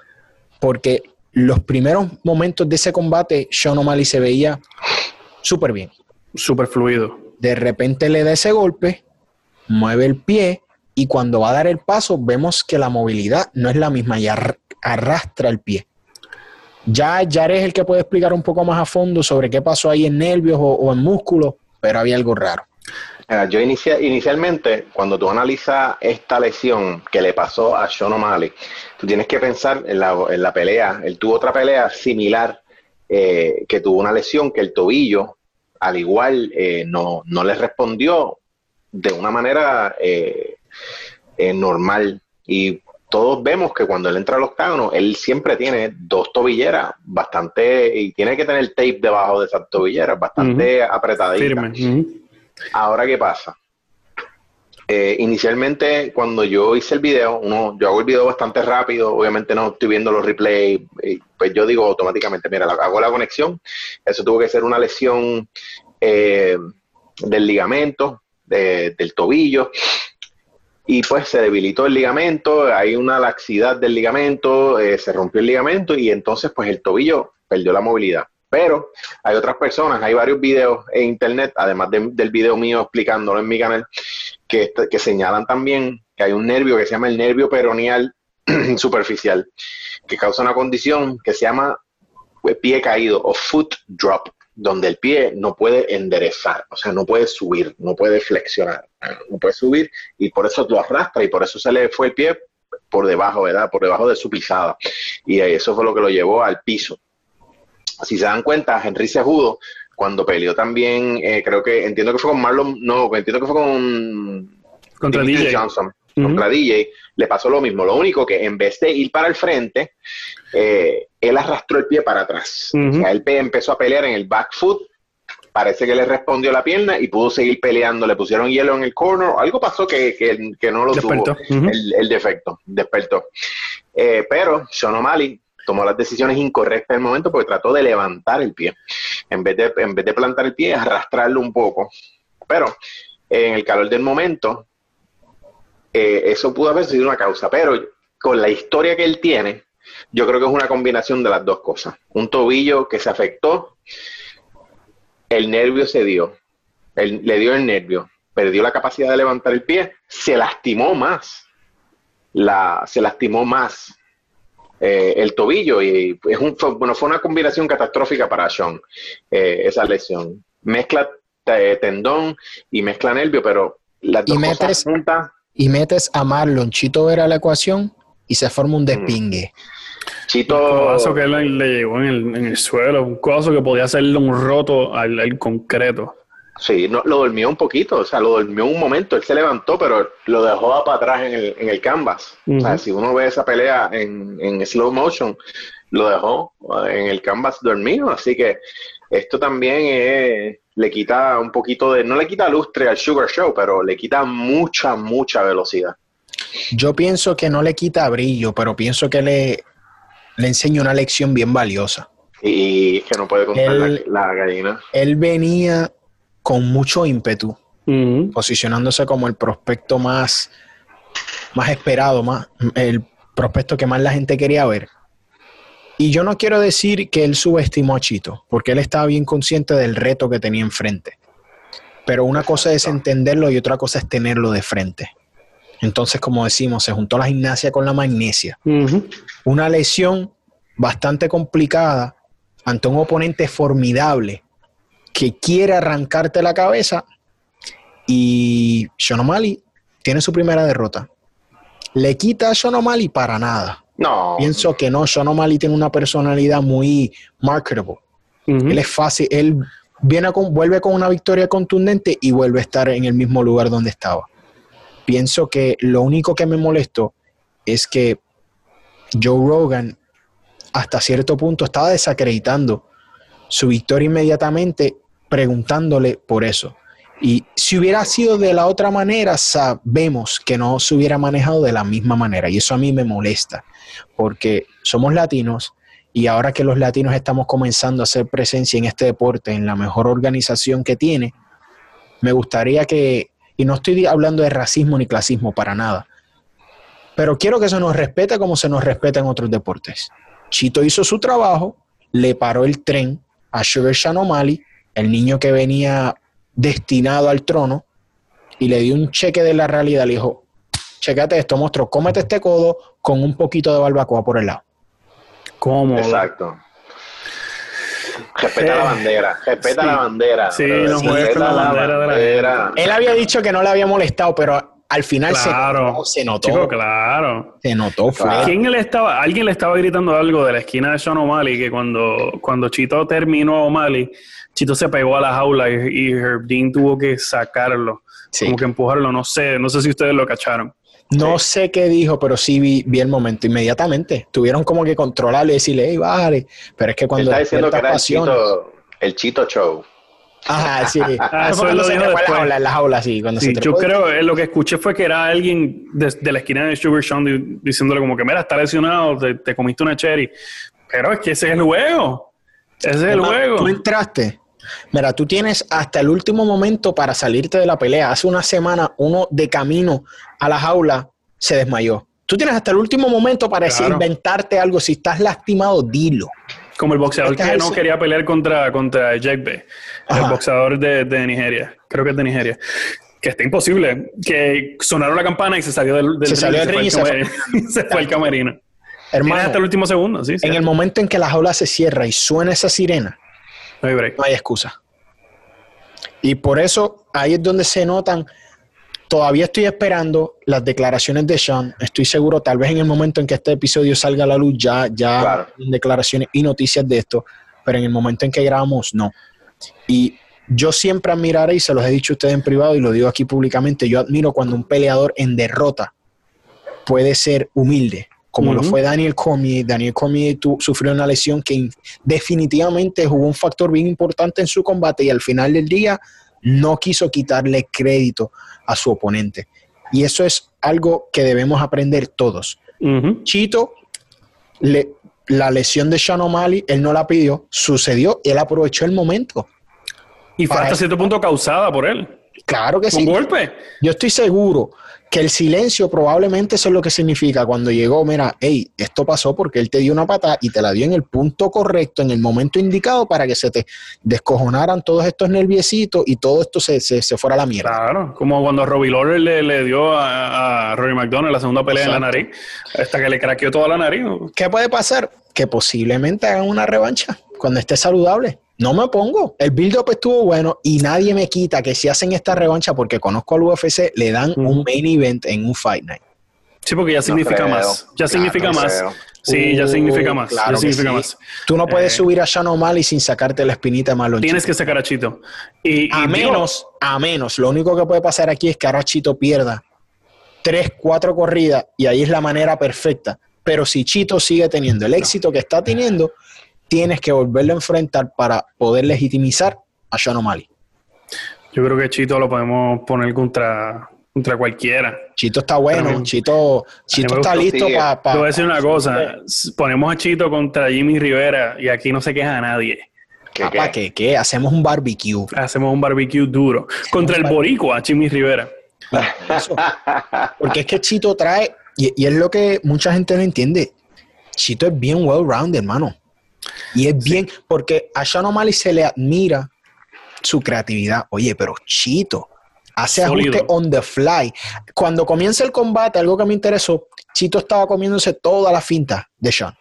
porque los primeros momentos de ese combate, Sean O'Malley se veía súper bien. Súper fluido. De repente le da ese golpe, mueve el pie y cuando va a dar el paso vemos que la movilidad no es la misma y arrastra el pie. Ya Jared es el que puede explicar un poco más a fondo sobre qué pasó ahí en nervios o, o en músculos, pero había algo raro yo inicialmente, cuando tú analizas esta lesión que le pasó a Sean O'Malley, tú tienes que pensar en la, pelea. Él tuvo otra pelea similar, eh, que tuvo una lesión que el tobillo, al igual, eh, no, no le respondió de una manera eh, normal. Y todos vemos que cuando él entra a los octágono, él siempre tiene dos tobilleras bastante, y tiene que tener tape debajo de esas tobilleras, bastante apretaditas. Ahora, ¿qué pasa? Eh, inicialmente, cuando yo hice el video, uno, yo hago el video bastante rápido, obviamente no estoy viendo los replays, pues yo digo automáticamente, mira, hago la conexión, eso tuvo que ser una lesión eh, del ligamento, del tobillo, y pues se debilitó el ligamento, hay una laxidad del ligamento, eh, se rompió el ligamento y entonces pues el tobillo perdió la movilidad. Pero hay otras personas, hay varios videos en internet, además del video mío explicándolo en mi canal, que, que señalan también que hay un nervio que se llama el nervio peroneal [clears throat] superficial, que causa una condición que se llama pues, pie caído o foot drop, donde el pie no puede enderezar, o sea, no puede subir, no puede flexionar, no puede subir y por eso lo arrastra y por eso se le fue el pie por debajo, ¿verdad? Por debajo de su pisada. Y eso fue lo que lo llevó al piso si se dan cuenta, Henry Sejudo, cuando peleó también, eh, creo que, entiendo que fue con Marlon, no, entiendo que fue con contra DJ Johnson, contra DJ, le pasó lo mismo. Lo único que en vez de ir para el frente, eh, él arrastró el pie para atrás. O sea, él empezó a pelear en el back foot, parece que le respondió la pierna y pudo seguir peleando. Le pusieron hielo en el corner, algo pasó que, que, no lo tuvo el, defecto, despertó. Eh, pero Sean O'Malley tomó las decisiones incorrectas en el momento porque trató de levantar el pie. En vez de, en vez de plantar el pie, arrastrarlo un poco. Pero en el calor del momento, eh, eso pudo haber sido una causa. Pero con la historia que él tiene, yo creo que es una combinación de las dos cosas. Un tobillo que se afectó el nervio se dio, le dio el nervio, perdió la capacidad de levantar el pie, se lastimó más, la, se lastimó más eh, el tobillo y es un, fue, bueno, fue una combinación catastrófica para Sean, eh, esa lesión. Mezcla tendón y mezcla nervio, pero las dos y metes, juntas. Y metes a Marlon Chito Vera la ecuación y se forma un mm. despingue. Chito. Un codazo que le, le llegó en el, en el, suelo, un codazo que podía hacerle un roto al, al concreto. Sí, no, lo durmió un poquito, o sea, lo durmió un momento, él se levantó, pero lo dejó para atrás en el, en el canvas. O sea, si uno ve esa pelea en, en slow motion, lo dejó en el canvas dormido, así que esto también le quita un poquito de, no le quita lustre al Sugar Show, pero le quita mucha, mucha velocidad. Yo pienso que no le quita brillo, pero pienso que le, le enseña una lección bien valiosa. Y que no puede contar la, gallina. Él venía con mucho ímpetu, posicionándose como el prospecto más, más esperado, más, el prospecto que más la gente quería ver. Y yo no quiero decir que él subestimó a Chito, porque él estaba bien consciente del reto que tenía enfrente. Pero una cosa es entenderlo y otra cosa es tenerlo de frente. Entonces, como decimos, se juntó la gimnasia con la magnesia. Una lesión bastante complicada ante un oponente formidable que quiere arrancarte la cabeza y Shonomali tiene su primera derrota. ¿Le quita a Shonomali? Para nada. No. Pienso que no. Shonomali tiene una personalidad muy marketable. Él es fácil. Él viene con, vuelve con una victoria contundente y vuelve a estar en el mismo lugar donde estaba. Pienso que lo único que me molestó es que Joe Rogan hasta cierto punto estaba desacreditando su victoria inmediatamente preguntándole por eso. Y si hubiera sido de la otra manera, sabemos que no se hubiera manejado de la misma manera. Y eso a mí me molesta, porque somos latinos y ahora que los latinos estamos comenzando a hacer presencia en este deporte, en la mejor organización que tiene, me gustaría que, y no estoy hablando de racismo ni clasismo para nada, pero quiero que se nos respete como se nos respeta en otros deportes. Chito hizo su trabajo, le paró el tren a Sugar Shanomali el niño que venía destinado al trono, y le dio un cheque de la realidad. Le dijo, checate esto, monstruo, cómete este codo con un poquito de barbacoa por el lado. ¿Cómo? Exacto. Respeta la bandera, respeta la bandera. Sí, no la, bandera, Él había dicho que no le había molestado, pero al final se, notó. claro. Se notó. ¿Quién le estaba, alguien le estaba gritando algo de la esquina de Sean O'Malley que cuando, cuando Chito terminó O'Malley, Chito se pegó a la jaula y, Herb Dean tuvo que sacarlo. Como que empujarlo. No sé, no sé si ustedes lo cacharon. No sé qué dijo, pero sí vi, vi, el momento inmediatamente. Tuvieron como que controlarle y decirle, hey, vale. Pero es que cuando. Está diciendo que era el chito, el chito Show. Ajá, sí. [laughs] Ah, eso lo dijo después. En las aulas, sí. Cuando sí, yo creo, eh, lo que escuché fue que era alguien de, la esquina de Sugar Sean diciéndole como que, mira, está lesionado, te, comiste una cherry. Pero es que ese es el juego. Ese es el juego. Tú entraste. Mira, tú tienes hasta el último momento para salirte de la pelea. Hace una semana, uno de camino a la jaula se desmayó. Tú tienes hasta el último momento para inventarte algo. Si estás lastimado, dilo. Como el boxeador este que no quería pelear contra, contra Jack B, el boxeador de, de, Nigeria, creo que es de Nigeria. Que está imposible. Que sonaron la campana y se salió del, del se salió del ring y se fue, [laughs] se fue al camerino. Hermano, hasta el último segundo, sí, En el momento en que la jaula se cierra y suena esa sirena, no hay, break. no hay excusa. Y por eso ahí es donde se notan Todavía estoy esperando las declaraciones de Sean. Estoy seguro, tal vez en el momento en que este episodio salga a la luz, ya, ya declaraciones y noticias de esto, pero en el momento en que grabamos, no. Y yo siempre admiraré, y se los he dicho a ustedes en privado y lo digo aquí públicamente, yo admiro cuando un peleador en derrota puede ser humilde, como lo fue Daniel Cormier. Daniel Cormier sufrió una lesión que definitivamente jugó un factor bien importante en su combate y al final del día no quiso quitarle crédito a su oponente. Y eso es algo que debemos aprender todos. Chito, le, la lesión de Sean O'Malley, él no la pidió, sucedió, él aprovechó el momento. Y fue hasta cierto punto causada por él. Claro que sí. Un golpe. Yo estoy seguro que el silencio probablemente eso es lo que significa cuando llegó, mira, hey, esto pasó porque él te dio una patada y te la dio en el punto correcto, en el momento indicado para que se te descojonaran todos estos nerviecitos y todo esto se, se, fuera a la mierda. Claro, como cuando Robbie Lawler le, le dio a, a, Rory McDonald la segunda pelea en la nariz, hasta que le craqueó toda la nariz. ¿Qué puede pasar? Que posiblemente hagan una revancha cuando esté saludable. No me pongo. El build-up estuvo bueno y nadie me quita que si hacen esta revancha, porque conozco al UFC, le dan un main event en un Fight Night. Sí, porque ya significa más. Ya significa más. Sí, ya significa más. ya significa más. Tú no puedes eh, subir a Sean O'Malley sin sacarte la espinita de malo. Tienes que sacar a Chito. Y, a menos, a menos, lo único que puede pasar aquí es que ahora Chito pierda tres, cuatro corridas y ahí es la manera perfecta. Pero si Chito sigue teniendo el éxito que está teniendo, tienes que volverlo a enfrentar para poder legitimizar a Sean O'Malley. Yo creo que Chito lo podemos poner contra, contra cualquiera. Chito está bueno, Chito, Chito está listo para... Te voy a decir una cosa, ponemos a Chito contra Jimmy Rivera y aquí no se queja a nadie. ¿Para qué, qué? Hacemos un barbecue. Hacemos un barbecue duro. contra el boricua, Jimmy Rivera. Porque es que Chito trae, y, y, es lo que mucha gente no entiende, Chito es bien well-rounded, hermano. Y es bien, porque a Sean O'Malley se le admira su creatividad. Oye, pero Chito hace ajuste on the fly. Cuando comienza el combate, algo que me interesó, Chito estaba comiéndose toda la finta de Sean.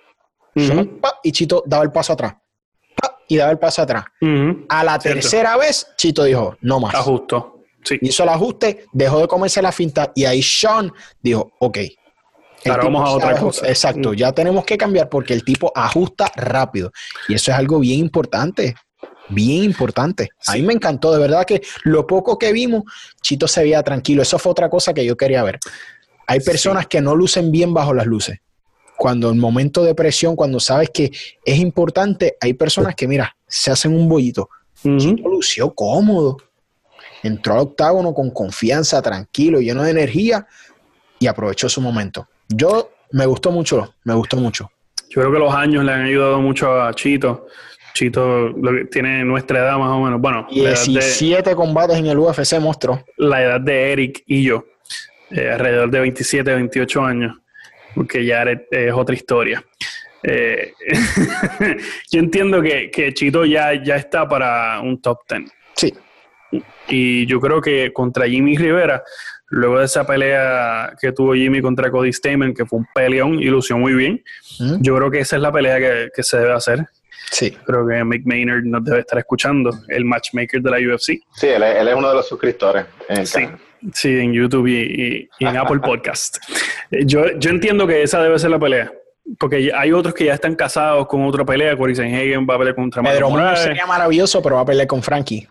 y Chito daba el paso atrás. y daba el paso atrás. A la tercera vez, Chito dijo, no más. Ajusto. Sí. Hizo el ajuste, dejó de comerse la finta y ahí Sean dijo, ok, vamos a otra cosa. Exacto, mm. ya tenemos que cambiar porque el tipo ajusta rápido. Y eso es algo bien importante. Bien importante. A mí me encantó, de verdad que lo poco que vimos, Chito se veía tranquilo. Eso fue otra cosa que yo quería ver. Hay personas que no lucen bien bajo las luces. Cuando en momento de presión, cuando sabes que es importante, hay personas que, mira, se hacen un bollito. Chito lució cómodo. Entró al octágono con confianza, tranquilo, lleno de energía y aprovechó su momento. Yo me gustó mucho, me gustó mucho. Yo creo que los años le han ayudado mucho a Chito. Chito tiene nuestra edad más o menos. Bueno, 17 combates en el UFC monstruo. La edad de Eric y yo, eh, alrededor de 27, 28 años, porque ya es otra historia. Eh, [laughs] yo entiendo que, que, Chito ya, ya está para un top 10. Sí. Y yo creo que contra Jimmy Rivera Luego de esa pelea que tuvo Jimmy contra Cody Stamen, que fue un peleón y lució muy bien, yo creo que esa es la pelea que, se debe hacer. Sí. Creo que Mick Maynard nos debe estar escuchando, el matchmaker de la UFC. Sí, él es, uno de los suscriptores. En sí, sí, en YouTube y, en Apple Podcast. Yo, yo entiendo que esa debe ser la pelea. Porque hay otros que ya están casados con otra pelea. Cory Hagen va a pelear contra Pedro Muñoz sería maravilloso, pero va a pelear con Frankie.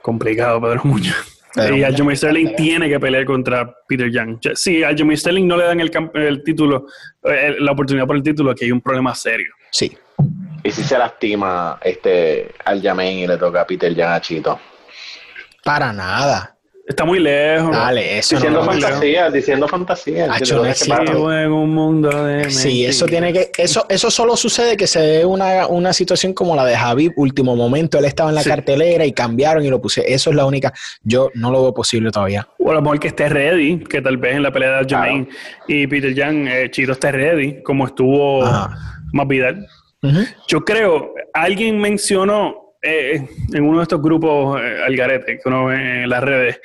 Complicado, Pedro Muñoz y Aljamain Sterling tiene que pelear contra Peter Young. Si a Aljamain Sterling no le dan el, el título, eh, la oportunidad por el título, aquí hay un problema serio. Sí. ¿Y si se lastima este Aljamain y le toca a Peter Young a Chito? Para nada. Está muy lejos. Dale, eso diciendo no fantasía, diciendo fantasía. en un mundo de Sí, eso tiene que, eso, eso solo sucede que se dé una, una situación como la de Javi, último momento, él estaba en la cartelera y cambiaron y lo puse. Eso es la única. Yo no lo veo posible todavía. O a lo mejor que esté ready, que tal vez en la pelea de Jermaine y Peter Young, eh, Chito esté ready, como estuvo más Vidal. Yo creo, alguien mencionó eh, en uno de estos grupos eh, algarete que uno ve en las redes,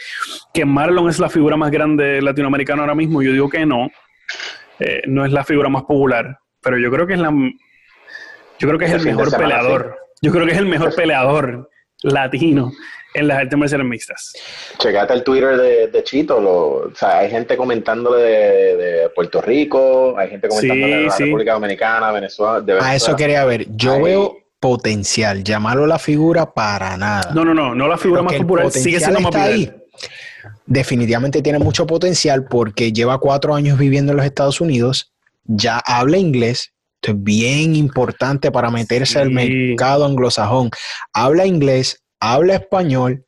que Marlon es la figura más grande latinoamericana ahora mismo. Yo digo que no, eh, no es la figura más popular, pero yo creo que es la, yo creo que es el mejor peleador. Yo creo que es el mejor peleador latino en las artes marciales mixtas. Checate el Twitter de, Chito, o sea, hay gente comentándole de, Puerto Rico, hay gente comentándole de la República Dominicana, Venezuela, A eso quería ver. Yo veo potencial. Llamarlo la figura para nada. No, no, no, no la figura más popular, sigue siendo más Ahí. Definitivamente tiene mucho potencial porque lleva cuatro años viviendo en los Estados Unidos, ya habla inglés, esto es bien importante para meterse al mercado anglosajón. Habla inglés, habla español,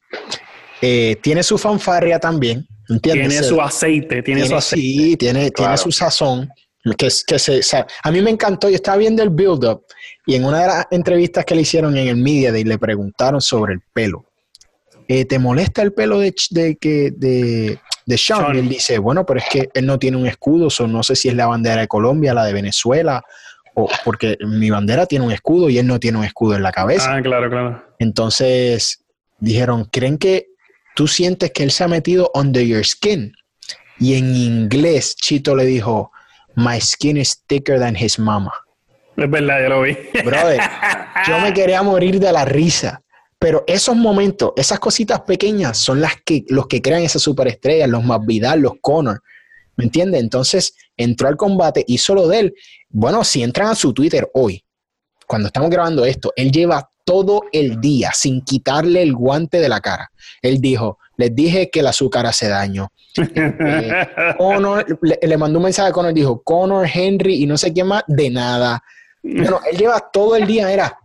eh, tiene su fanfarria también. ¿entiendes? Tiene su aceite, tiene, su aceite. Sí, tiene, tiene su sazón. Que, que se, a mí me encantó, yo estaba viendo el build-up y en una de las entrevistas que le hicieron en el Media Day le preguntaron sobre el pelo. eh, ¿te molesta el pelo de, de, de, de, de Sean? Y él dice, bueno, pero es que él no tiene un escudo, o no sé si es la bandera de Colombia, la de Venezuela, o porque mi bandera tiene un escudo y él no tiene un escudo en la cabeza. Ah, claro, claro. Entonces dijeron, ¿creen que tú sientes que él se ha metido under your skin? Y en inglés, Chito le dijo, My skin is thicker than his mama. Es verdad, yo lo vi. Brother, yo me quería morir de la risa. Pero esos momentos, esas cositas pequeñas son las que los que crean esas superestrellas, los Vidal, los Connor. ¿Me entiendes? Entonces entró al combate, hizo lo de él. Bueno, si entran a su Twitter hoy, cuando estamos grabando esto, él lleva todo el día sin quitarle el guante de la cara. Él dijo, les dije que el azúcar hace daño. [laughs] Eh, le, mandó un mensaje a Conor, dijo, Conor, Henry y no sé quién más, de nada. Bueno, él lleva todo el día, era,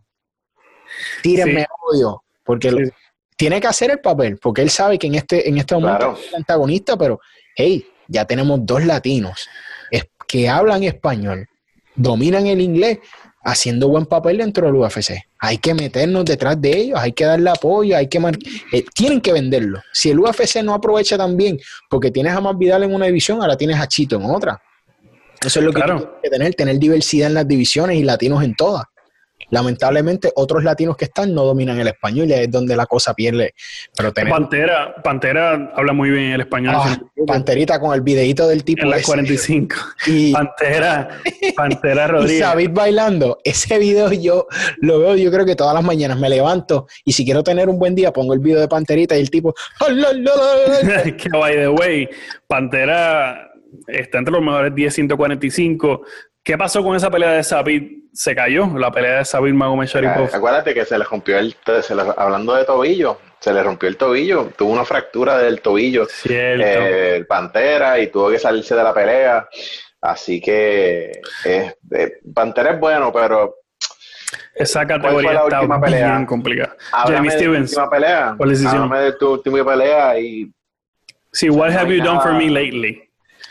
tírenme odio, porque tiene que hacer el papel, porque él sabe que en este, en este momento es el antagonista, pero hey, ya tenemos dos latinos que hablan español, dominan el inglés, haciendo buen papel dentro del UFC. Hay que meternos detrás de ellos, hay que darle apoyo, hay que eh, tienen que venderlo. Si el UFC no aprovecha también, porque tienes a Más Vidal en una división, ahora tienes a Chito en otra. Eso es lo que tienes que tener, tener diversidad en las divisiones y latinos en todas. Lamentablemente, otros latinos que están no dominan el español y es donde la cosa pierde. Pero Pantera, Pantera habla muy bien el español. Ah, Panterita con el videito del tipo. En las 45. Y, [laughs] Pantera, Pantera [laughs] Rodríguez. Y David bailando. Ese video yo lo veo, yo creo que todas las mañanas me levanto y si quiero tener un buen día pongo el video de Panterita y el tipo. [laughs] que by the way, Pantera está entre los mejores 10 145. ¿Qué pasó con esa pelea de Sabit? Se cayó, la pelea de Sabit Magomed Sharipov. acuérdate que se le rompió el, hablando de tobillo, se le rompió el tobillo, tuvo una fractura del tobillo, eh, el Pantera, y tuvo que salirse de la pelea. Así que eh, Pantera es bueno, pero esa categoría está bien complicada. Jamie Stevens. Última pelea. Háblame de tu última pelea y. Sí, what have you done for me lately?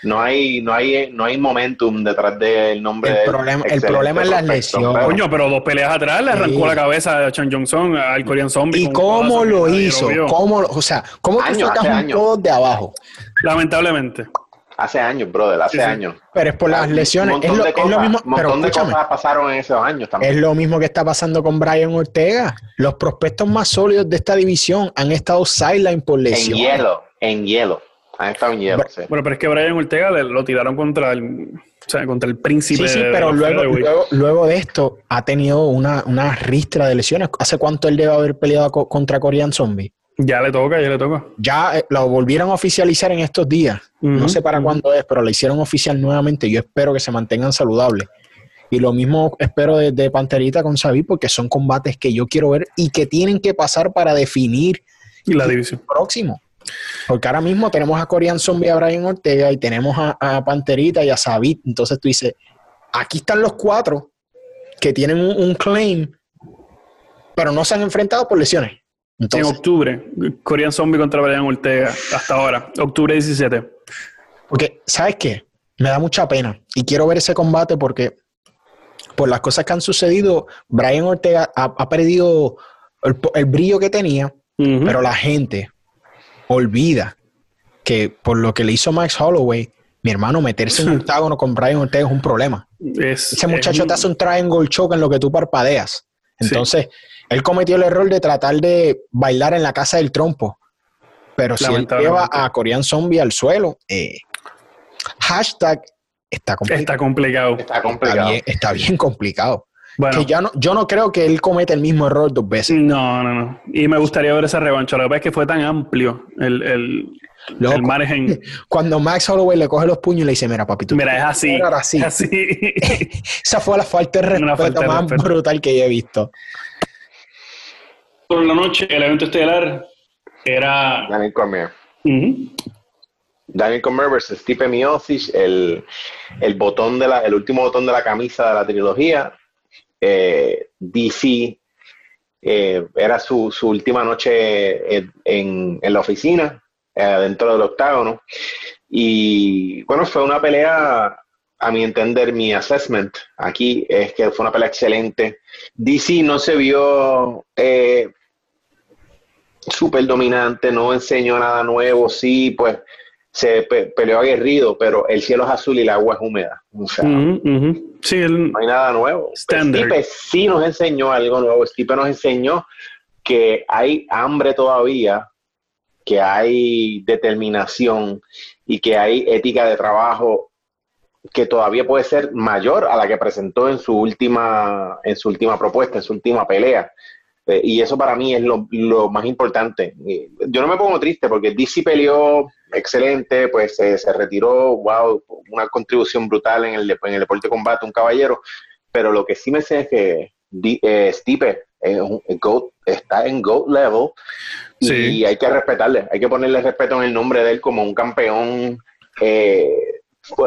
No hay, no hay, no hay momentum detrás del nombre. El problema, el problema es la lesión. Coño, pero dos peleas atrás le arrancó la cabeza a Chan Johnson al Korean Zombie. ¿Y cómo lo hizo? ¿Cómo, o sea, ¿cómo te sacas un todo de abajo? Lamentablemente. Hace años, brother, hace años. Pero es por las lesiones. Es lo, es lo, mismo. pero de cosas pasaron en esos años también. Es lo mismo que está pasando con Brian Ortega. Los prospectos más sólidos de esta división han estado sideline por lesión. En hielo, en hielo. Bueno, pero es que Brian Ortega lo tiraron contra el, contra el príncipe. Sí, sí, pero luego, luego, de esto ha tenido una, una, ristra de lesiones. ¿Hace cuánto él debe haber peleado contra Korean Zombie? Ya le toca, ya le toca. Ya eh, lo volvieron a oficializar en estos días. no sé para cuándo es, pero lo hicieron oficial nuevamente. Yo espero que se mantengan saludables. Y lo mismo espero de, Panterita con Xavi, porque son combates que yo quiero ver y que tienen que pasar para definir la división próximo. Porque ahora mismo tenemos a Korean Zombie, a Brian Ortega y tenemos a, Panterita y a Sabit. Entonces tú dices, aquí están los cuatro que tienen un, claim, pero no se han enfrentado por lesiones. en octubre, Korean Zombie contra Brian Ortega, hasta ahora, octubre 17. Porque, ¿sabes qué? Me da mucha pena y quiero ver ese combate porque por las cosas que han sucedido, Brian Ortega ha, perdido el, brillo que tenía, pero la gente, olvida que por lo que le hizo Max Holloway, mi hermano, meterse en un [laughs] octágono con Brian Ortega es un problema. Ese muchacho te hace un triangle choke en lo que tú parpadeas. Entonces, él cometió el error de tratar de bailar en la casa del trompo. Pero si él lleva a Korean Zombie al suelo, eh, hashtag está complicado. Está complicado. Está complicado. está bien complicado. Bueno, ya no, yo no creo que él cometa el mismo error dos veces. No, no, no. Y me gustaría ver esa revancha. Lo que pasa es que fue tan amplio el, el, el margen. [laughs] Cuando Max Holloway le coge los puños y le dice, mira, papi, Mira, es así. así. [laughs] así. [laughs] esa fue la falta de respeto más brutal que yo he visto. Por la noche, el evento estelar era... Daniel Cormier. Daniel Cormier versus Stipe Miocic, el, el botón de la, el último botón de la camisa de la trilogía eh, DC eh, era su, última noche en, la oficina, eh, dentro del octágono. Y bueno, fue una pelea, a mi entender, mi assessment aquí es que fue una pelea excelente. DC no se vio súper dominante, no enseñó nada nuevo, sí, pues se peleó aguerrido, pero el cielo es azul y el agua es húmeda. O sea, Sí, no hay nada nuevo. Stipe sí nos enseñó algo nuevo. Stipe nos enseñó que hay hambre todavía, que hay determinación y que hay ética de trabajo que todavía puede ser mayor a la que presentó en su última, en su última propuesta, en su última pelea. Eh, y eso para mí es lo, más importante. Yo no me pongo triste porque DC peleó excelente, pues se retiró, wow, una contribución brutal en el, en el deporte de combate, un caballero. Pero lo que sí me sé es que eh, Stipe está en GOAT level y hay que respetarle, hay que ponerle respeto en el nombre de él como un campeón, eh,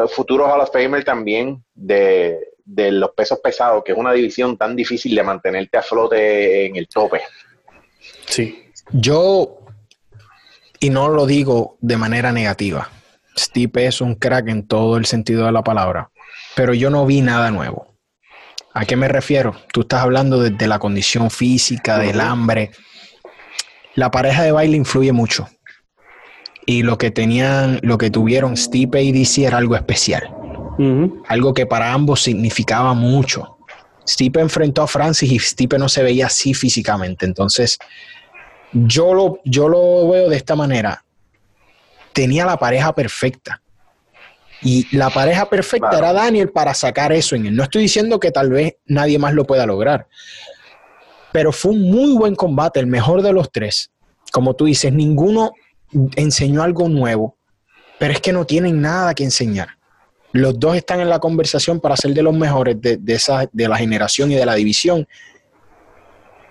futuro Hall of Famer también de, de los pesos pesados, que es una división tan difícil de mantenerte a flote en el tope. Sí. Yo, y no lo digo de manera negativa, Steve es un crack en todo el sentido de la palabra, pero yo no vi nada nuevo. ¿A qué me refiero? Tú estás hablando de, la condición física, del hambre. La pareja de baile influye mucho. Y lo que tenían, lo que tuvieron Stipe y DC era algo especial. Algo que para ambos significaba mucho. Stipe enfrentó a Francis y Stipe no se veía así físicamente. Entonces, yo lo, yo lo veo de esta manera. Tenía la pareja perfecta. Y la pareja perfecta era Daniel para sacar eso en él. No estoy diciendo que tal vez nadie más lo pueda lograr. Pero fue un muy buen combate, el mejor de los tres. Como tú dices, ninguno enseñó algo nuevo, pero es que no tienen nada que enseñar. Los dos están en la conversación para ser de los mejores de, esa, de la generación y de la división.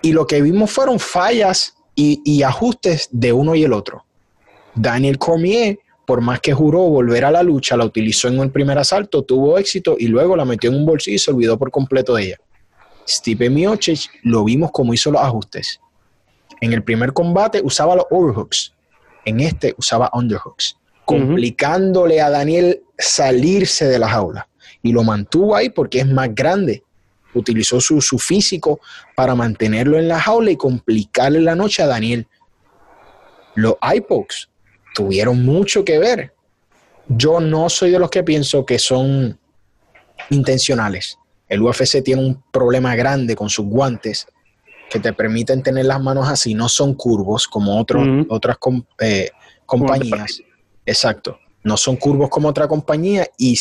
Y lo que vimos fueron fallas y, ajustes de uno y el otro. Daniel Cormier, por más que juró volver a la lucha, la utilizó en el primer asalto, tuvo éxito y luego la metió en un bolsillo y se olvidó por completo de ella. Steve Miocic lo vimos como hizo los ajustes. En el primer combate usaba los overhooks, en este usaba underhooks complicándole a Daniel salirse de la jaula. Y lo mantuvo ahí porque es más grande. Utilizó su, físico para mantenerlo en la jaula y complicarle la noche a Daniel. Los iPods tuvieron mucho que ver. Yo no soy de los que pienso que son intencionales. El UFC tiene un problema grande con sus guantes que te permiten tener las manos así, no son curvos como otros, otras eh, compañías. Exacto. No son curvos como otra compañía y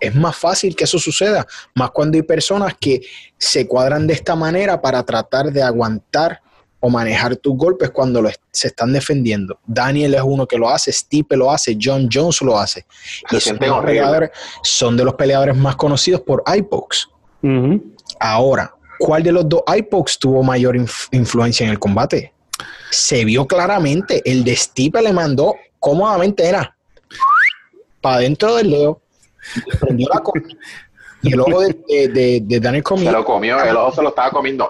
es más fácil que eso suceda, más cuando hay personas que se cuadran de esta manera para tratar de aguantar o manejar tus golpes cuando se están defendiendo. Daniel es uno que lo hace, Stipe lo hace, John Jones lo hace. y son de, son de, los peleadores más conocidos por iPods. Ahora, ¿cuál de los dos iPods tuvo mayor influencia en el combate? Se vio claramente, el de Stipe le mandó cómodamente era para dentro del dedo, prendió la y el ojo de, de, Daniel comió. Se lo comió, el ojo se lo estaba comiendo.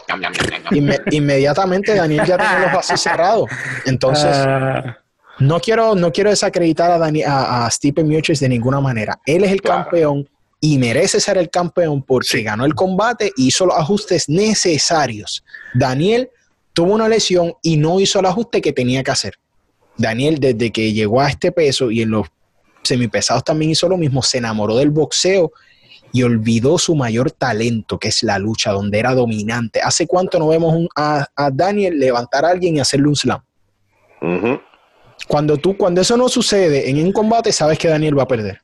inmediatamente Daniel ya tenía los ojos así cerrados. Entonces, ah. no, quiero, no quiero desacreditar a, Dani, a, Stephen Miocic de ninguna manera. Él es el campeón y merece ser el campeón porque ganó el combate y hizo los ajustes necesarios. Daniel tuvo una lesión y no hizo el ajuste que tenía que hacer. Daniel, desde que llegó a este peso y en los semipesados también hizo lo mismo, se enamoró del boxeo y olvidó su mayor talento, que es la lucha, donde era dominante. ¿Hace cuánto no vemos a, Daniel levantar a alguien y hacerle un slam? Cuando tú, cuando eso no sucede en un combate, sabes que Daniel va a perder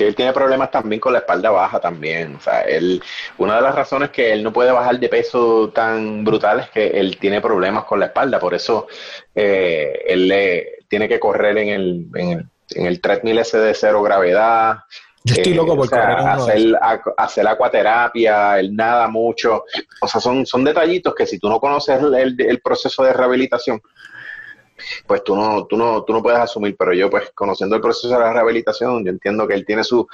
que él tiene problemas también con la espalda baja también. O sea, él, una de las razones que él no puede bajar de peso tan brutal es que él tiene problemas con la espalda. Por eso eh, él le tiene que correr en el, en el, en el treadmill ese de cero gravedad. Yo estoy loco por correr hacer, hacer acuaterapia, él nada mucho. O sea, son, son detallitos que si tú no conoces el, el proceso de rehabilitación, pues tú no, tú no, tú no puedes asumir, pero yo pues conociendo el proceso de la rehabilitación, yo entiendo que él tiene sus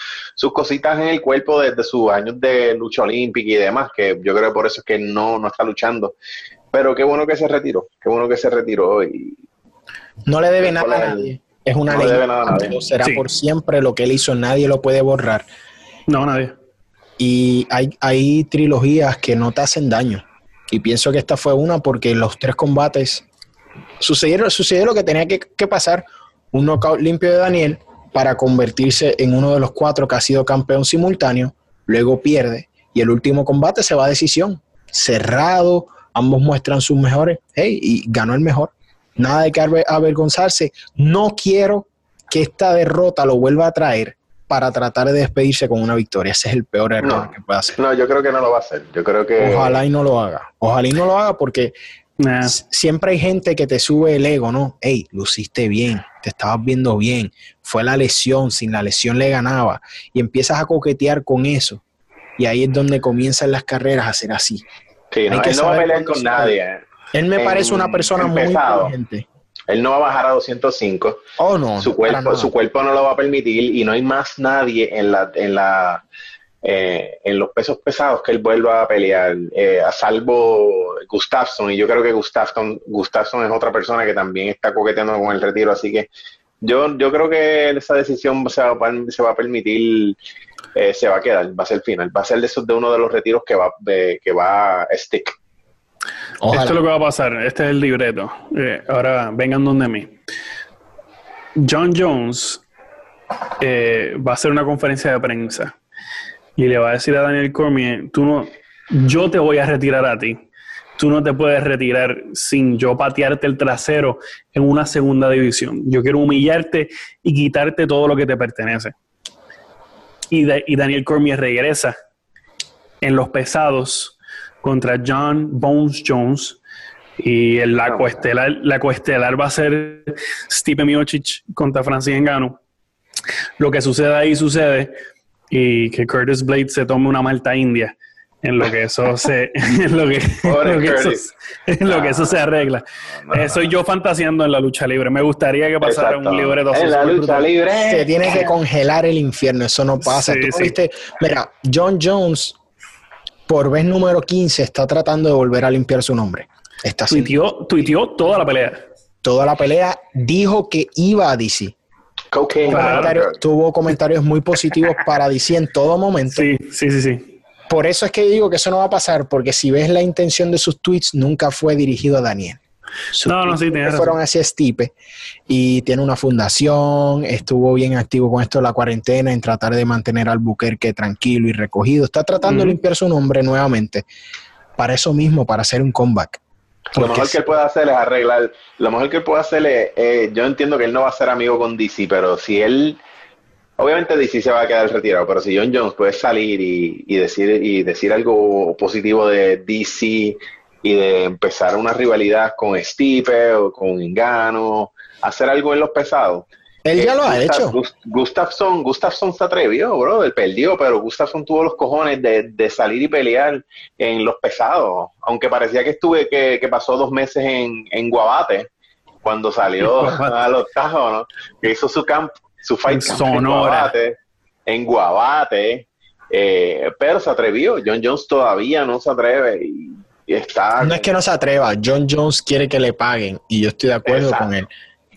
cositas en el cuerpo desde sus años de lucha olímpica y demás, que yo creo que por eso es que no, no está luchando. Pero qué bueno que se retiró, qué bueno que se retiró y... No le debe nada a nadie. Es una ley. Le Será por siempre lo que él hizo, nadie lo puede borrar. No, nadie. Y hay, hay trilogías que no te hacen daño. Y pienso que esta fue una porque los tres combates sucedió, sucedió lo que tenía que, que pasar, un knockout limpio de Daniel para convertirse en uno de los cuatro que ha sido campeón simultáneo, luego pierde y el último combate se va a decisión, cerrado, ambos muestran sus mejores, hey, y ganó el mejor. Nada de que avergonzarse. No quiero que esta derrota lo vuelva a traer para tratar de despedirse con una victoria. Ese es el peor error que puede hacer. No, yo creo que no lo va a hacer. Yo creo que. Ojalá y no lo haga. Ojalá y no lo haga porque siempre hay gente que te sube el ego, ¿no? Hey, luciste bien, te estabas viendo bien. Fue la lesión, sin la lesión le ganaba. Y empiezas a coquetear con eso. Y ahí es donde comienzan las carreras a ser así. Sí, no, él no va a pelear con nadie. Él me parece una persona muy inteligente. Él no va a bajar a 205. Oh, no. Su cuerpo, su cuerpo no lo va a permitir y no hay más nadie en la, en la, eh, en los pesos pesados que él vuelva a pelear, eh, a salvo Gustafsson. Y yo creo que Gustafsson, Gustafsson es otra persona que también está coqueteando con el retiro. Así que yo, yo creo que esa decisión se va, se va a permitir, eh, se va a quedar, va a ser el final. Va a ser de, esos, de uno de los retiros que va, que va a stick. Esto es lo que va a pasar. Este es el libreto. Eh, ahora vengan donde mí. John Jones eh, va a hacer una conferencia de prensa y le va a decir a Daniel Cormier, tú no, yo te voy a retirar a ti. Tú no te puedes retirar sin yo patearte el trasero en una segunda división. Yo quiero humillarte y quitarte todo lo que te pertenece. Y, y Daniel Cormier regresa en los pesados contra John Bones Jones. Y el, la, coestelar, la coestelar va a ser Stipe Miocic contra Francis Engano. Lo que sucede ahí sucede y que Curtis Blade se tome una malta india en lo que eso se [laughs] en lo que, lo que, eso, se arregla. Eh, soy yo fantaseando en la lucha libre. Me gustaría que pasara un libre En la lucha libre se tiene que congelar el infierno. Eso no pasa. ¿Tú viste? Mira, John Jones por vez número 15 está tratando de volver a limpiar su nombre. Está tuiteó, tuiteó toda la pelea. Toda la pelea. Dijo que iba a DC. Tuvo comentarios muy positivos para DC en todo momento. Sí, sí, sí, sí. Por eso es que digo que eso no va a pasar, porque si ves la intención de sus tweets, nunca fue dirigido a Daniel no, no, sí, fueron hacia Stipe y tiene una fundación, estuvo bien activo con esto de la cuarentena en tratar de mantener al Buquerque tranquilo y recogido. Está tratando de limpiar su nombre nuevamente para eso mismo, para hacer un comeback. Lo mejor que él puede hacer es arreglar, lo mejor que él puede hacer es, eh, yo entiendo que él no va a ser amigo con DC, pero si él, obviamente DC se va a quedar retirado, pero si John Jones puede salir y, y decir y decir algo positivo de DC y de empezar una rivalidad con Stipe o con Ingano, hacer algo en los pesados. Él ya lo ha hecho. Gustafsson, Gustafsson se atrevió, bro, él perdió, pero Gustafsson tuvo los cojones de, salir y pelear en los pesados, aunque parecía que estuve, que, pasó dos meses en, en Guabate, cuando salió a los tajos, ¿no? Que hizo su camp, su fight en, Guabate, en Guabate, eh, pero se atrevió. John Jones todavía no se atreve y no es que no se atreva, John Jones quiere que le paguen y yo estoy de acuerdo con él.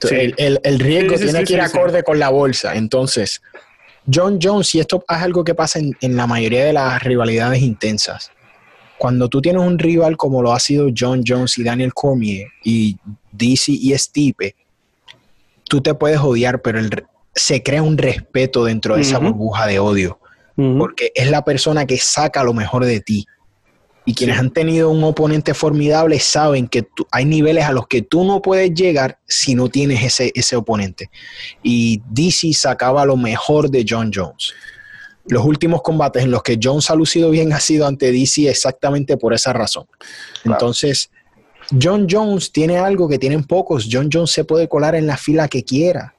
El, riesgo tiene que ir acorde con la bolsa. Entonces, John Jones, y esto es algo que pasa en, la mayoría de las rivalidades intensas, cuando tú tienes un rival como lo ha sido John Jones y Daniel Cormier y DC y Stipe, tú te puedes odiar, pero se crea un respeto dentro de esa burbuja de odio, porque es la persona que saca lo mejor de ti. Y quienes han tenido un oponente formidable saben que hay niveles a los que tú no puedes llegar si no tienes ese, ese oponente. Y DC sacaba lo mejor de John Jones. Los últimos combates en los que Jones ha lucido bien ha sido ante DC exactamente por esa razón. Entonces, John Jones tiene algo que tienen pocos. John Jones se puede colar en la fila que quiera.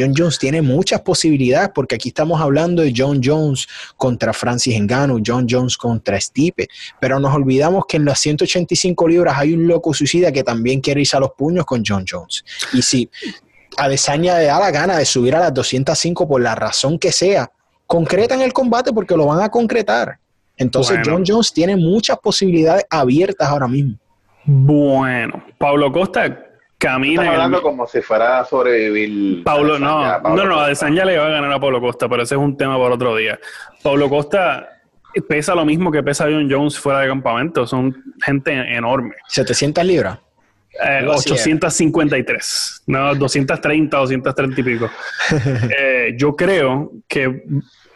John Jones tiene muchas posibilidades porque aquí estamos hablando de John Jones contra Francis Engano, John Jones contra Stipe, pero nos olvidamos que en las 185 libras hay un loco suicida que también quiere irse a los puños con John Jones. Y si Adesanya le da la gana de subir a las 205 por la razón que sea, concretan el combate porque lo van a concretar. Entonces John Jones tiene muchas posibilidades abiertas ahora mismo. Bueno, Pablo Costa, camina. Estamos hablando como si fuera a sobrevivir. Paulo, no, no, no, a ya le va a ganar a Pablo Costa, pero ese es un tema para otro día. Pablo Costa pesa lo mismo que pesa John Jones fuera de campamento, son gente enorme. 700 libras. 853, no, 230, 230 y pico. [laughs] Eh, yo creo que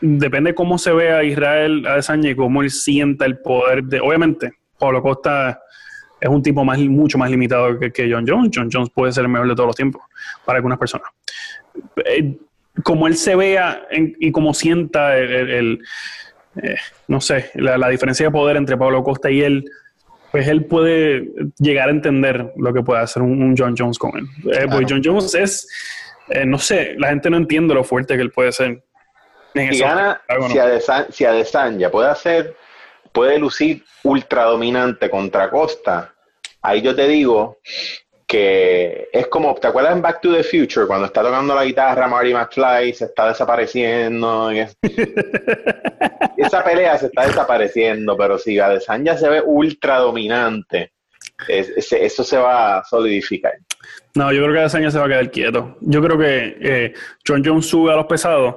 depende cómo se vea Israel Adesanya y cómo él sienta el poder de. Obviamente, Pablo Costa es un tipo más, mucho más limitado que, John Jones. John Jones puede ser el mejor de todos los tiempos para algunas personas. Eh, como él se vea y como sienta el, eh, no sé, la, diferencia de poder entre Pablo Costa y él, pues él puede llegar a entender lo que puede hacer un, John Jones con él. Eh, pues John Jones es, no sé, la gente no entiende lo fuerte que él puede ser. si gana, si, Adesanya puede hacer, puede lucir ultra dominante contra Costa, ahí yo te digo que es como, ¿te acuerdas en Back to the Future cuando está tocando la guitarra Marty McFly se está desapareciendo? [laughs] esa pelea se está desapareciendo, pero si Adesanya se ve ultra dominante, eso se va a solidificar. No, yo creo que Adesanya se va a quedar quieto. Yo creo que eh, John Jones sube a los pesados.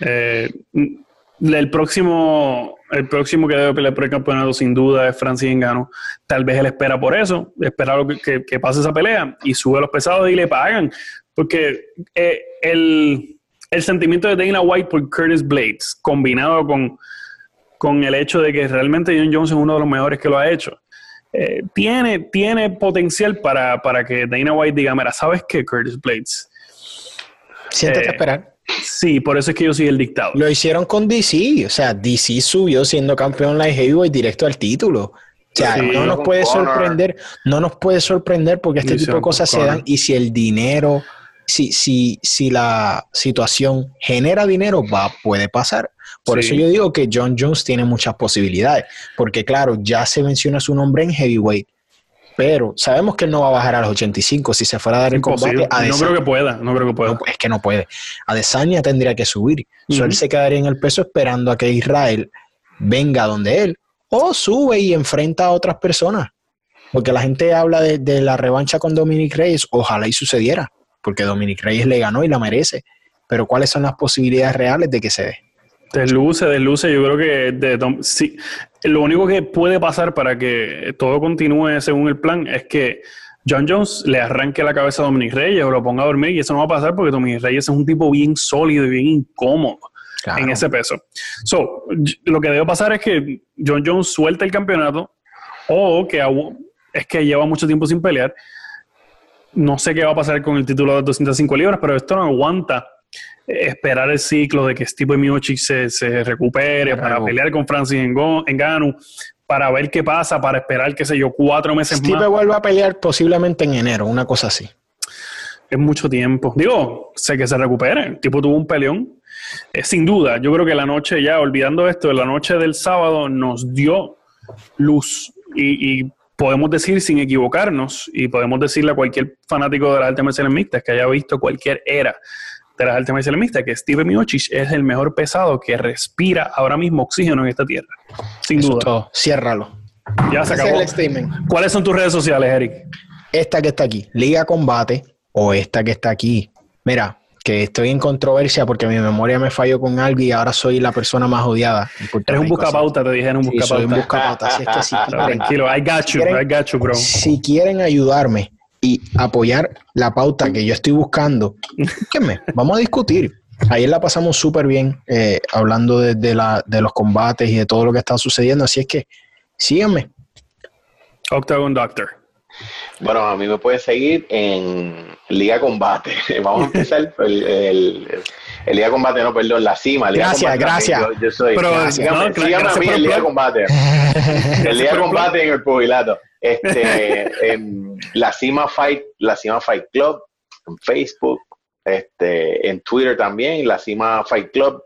Eh, el próximo, el próximo que debe pelear por el campeonato sin duda es Francis Ngannou. Tal vez él espera por eso, espera que, que, pase esa pelea y sube los pesados y le pagan. Porque eh, el, sentimiento de Dana White por Curtis Blades, combinado con, con el hecho de que realmente John Jones es uno de los mejores que lo ha hecho, eh, tiene, tiene potencial para, para que Dana White diga, mira, ¿sabes qué, Curtis Blades? Siéntate a eh, esperar. Sí, por eso es que yo soy el dictador. Lo hicieron con DC, o sea, DC subió siendo campeón light heavyweight directo al título. O sea, no nos puede sorprender, no nos puede sorprender porque este tipo de cosas se dan y si el dinero, si, si, si la situación genera dinero, va, puede pasar. Por eso yo digo que John Jones tiene muchas posibilidades, porque claro, ya se menciona su nombre en heavyweight, pero sabemos que él no va a bajar a los 85 si se fuera a dar el combate. no creo que pueda, no creo que pueda. es que no puede. Adesanya tendría que subir. él se quedaría en el peso esperando a que Israel venga donde él o sube y enfrenta a otras personas. Porque la gente habla de, la revancha con Dominic Reyes. Ojalá y sucediera, porque Dominic Reyes le ganó y la merece. Pero ¿cuáles son las posibilidades reales de que se dé? Desluce, desluce. Yo creo que de, sí, lo único que puede pasar para que todo continúe según el plan es que John Jones le arranque la cabeza a Dominic Reyes o lo ponga a dormir y eso no va a pasar porque Dominic Reyes es un tipo bien sólido y bien incómodo en ese peso. So, lo que debe pasar es que John Jones suelta el campeonato o que es que lleva mucho tiempo sin pelear. No sé qué va a pasar con el título de 205 libras, pero esto no aguanta esperar el ciclo de que Steve Miocic se, se recupere para pelear con Francis Ngannou, para ver qué pasa, para esperar, qué sé yo, cuatro meses más. Steve vuelve a pelear posiblemente en enero, una cosa así. Es mucho tiempo. Digo, sé que se recupere. El tipo tuvo un peleón. Eh, sin duda, yo creo que la noche, ya olvidando esto, la noche del sábado nos dio luz y, podemos decir sin equivocarnos y podemos decirle a cualquier fanático de las artes marciales mixtas que haya visto cualquier era las artes marciales mixtas, que Steve Miocic es el mejor pesado que respira ahora mismo oxígeno en esta tierra. Sin duda. Todo. Ciérralo. Ya se acabó. ¿Cuáles son tus redes sociales, Eric? Esta que está aquí, Liga Combate, o esta que está aquí. Mira, que estoy en controversia porque mi memoria me falló con algo y ahora soy la persona más odiada. Eres un buscapauta, te dijeron un buscapauta. soy un buscapauta, así es que si [laughs] Tranquilo, I got you, I got you, bro. Si quieren ayudarme y apoyar la pauta que yo estoy buscando, vamos a discutir. Ayer la pasamos súper bien eh, hablando de, la, de los combates y de todo lo que está sucediendo, así es que síganme. Octagon Doctor. Bueno, a mí me puede seguir en Liga Combate. [laughs] Vamos a empezar el, el, Liga Combate, no, perdón, la cima. gracias, gracias. Yo, soy. Pero, síganme, a mí en Liga Combate. [laughs] el Liga Combate en el pugilato. Este, [laughs] en la Cima Fight, la Cima Fight Club, en Facebook, este, en Twitter también, la Cima Fight Club.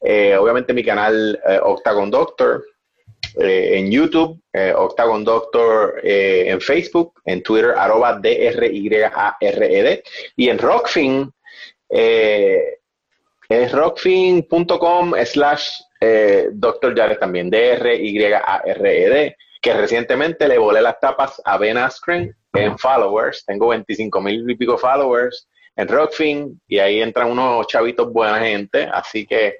Eh, obviamente mi canal eh, Octagon Doctor, eh, en YouTube, Octagon Doctor en Facebook, en Twitter, arroba D-R-Y-A-R-E-D, y en Rockfin, es rockfin.com slash Doctor Jared también, D-R-Y-A-R-E-D que recientemente le volé las tapas a Ben Askren en followers. Tengo 25 mil y pico followers en Rockfin y ahí entran unos chavitos buena gente. Así que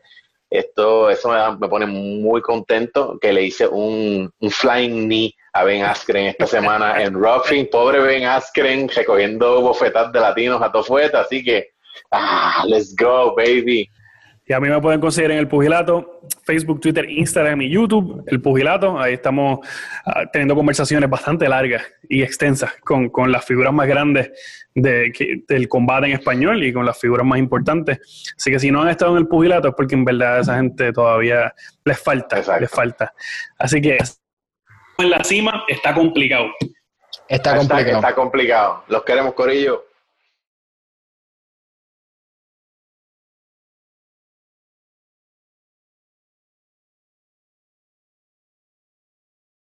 esto, eso me, pone muy contento que le hice un, flying knee a Ben Askren esta semana en Roughing. Pobre Ben Askren recogiendo bofetas de latinos a tofueta, así que, ah, let's go, baby. Y a mí me pueden conseguir en el Pugilato, Facebook, Twitter, Instagram y YouTube, el Pugilato. Ahí estamos ah, teniendo conversaciones bastante largas y extensas con, las figuras más grandes del combate en español y con las figuras más importantes. Así que si no han estado en el Pugilato es porque en verdad a esa gente todavía les falta, les falta. Así que en la cima está complicado. Está complicado. Está complicado. Los queremos, Corillo.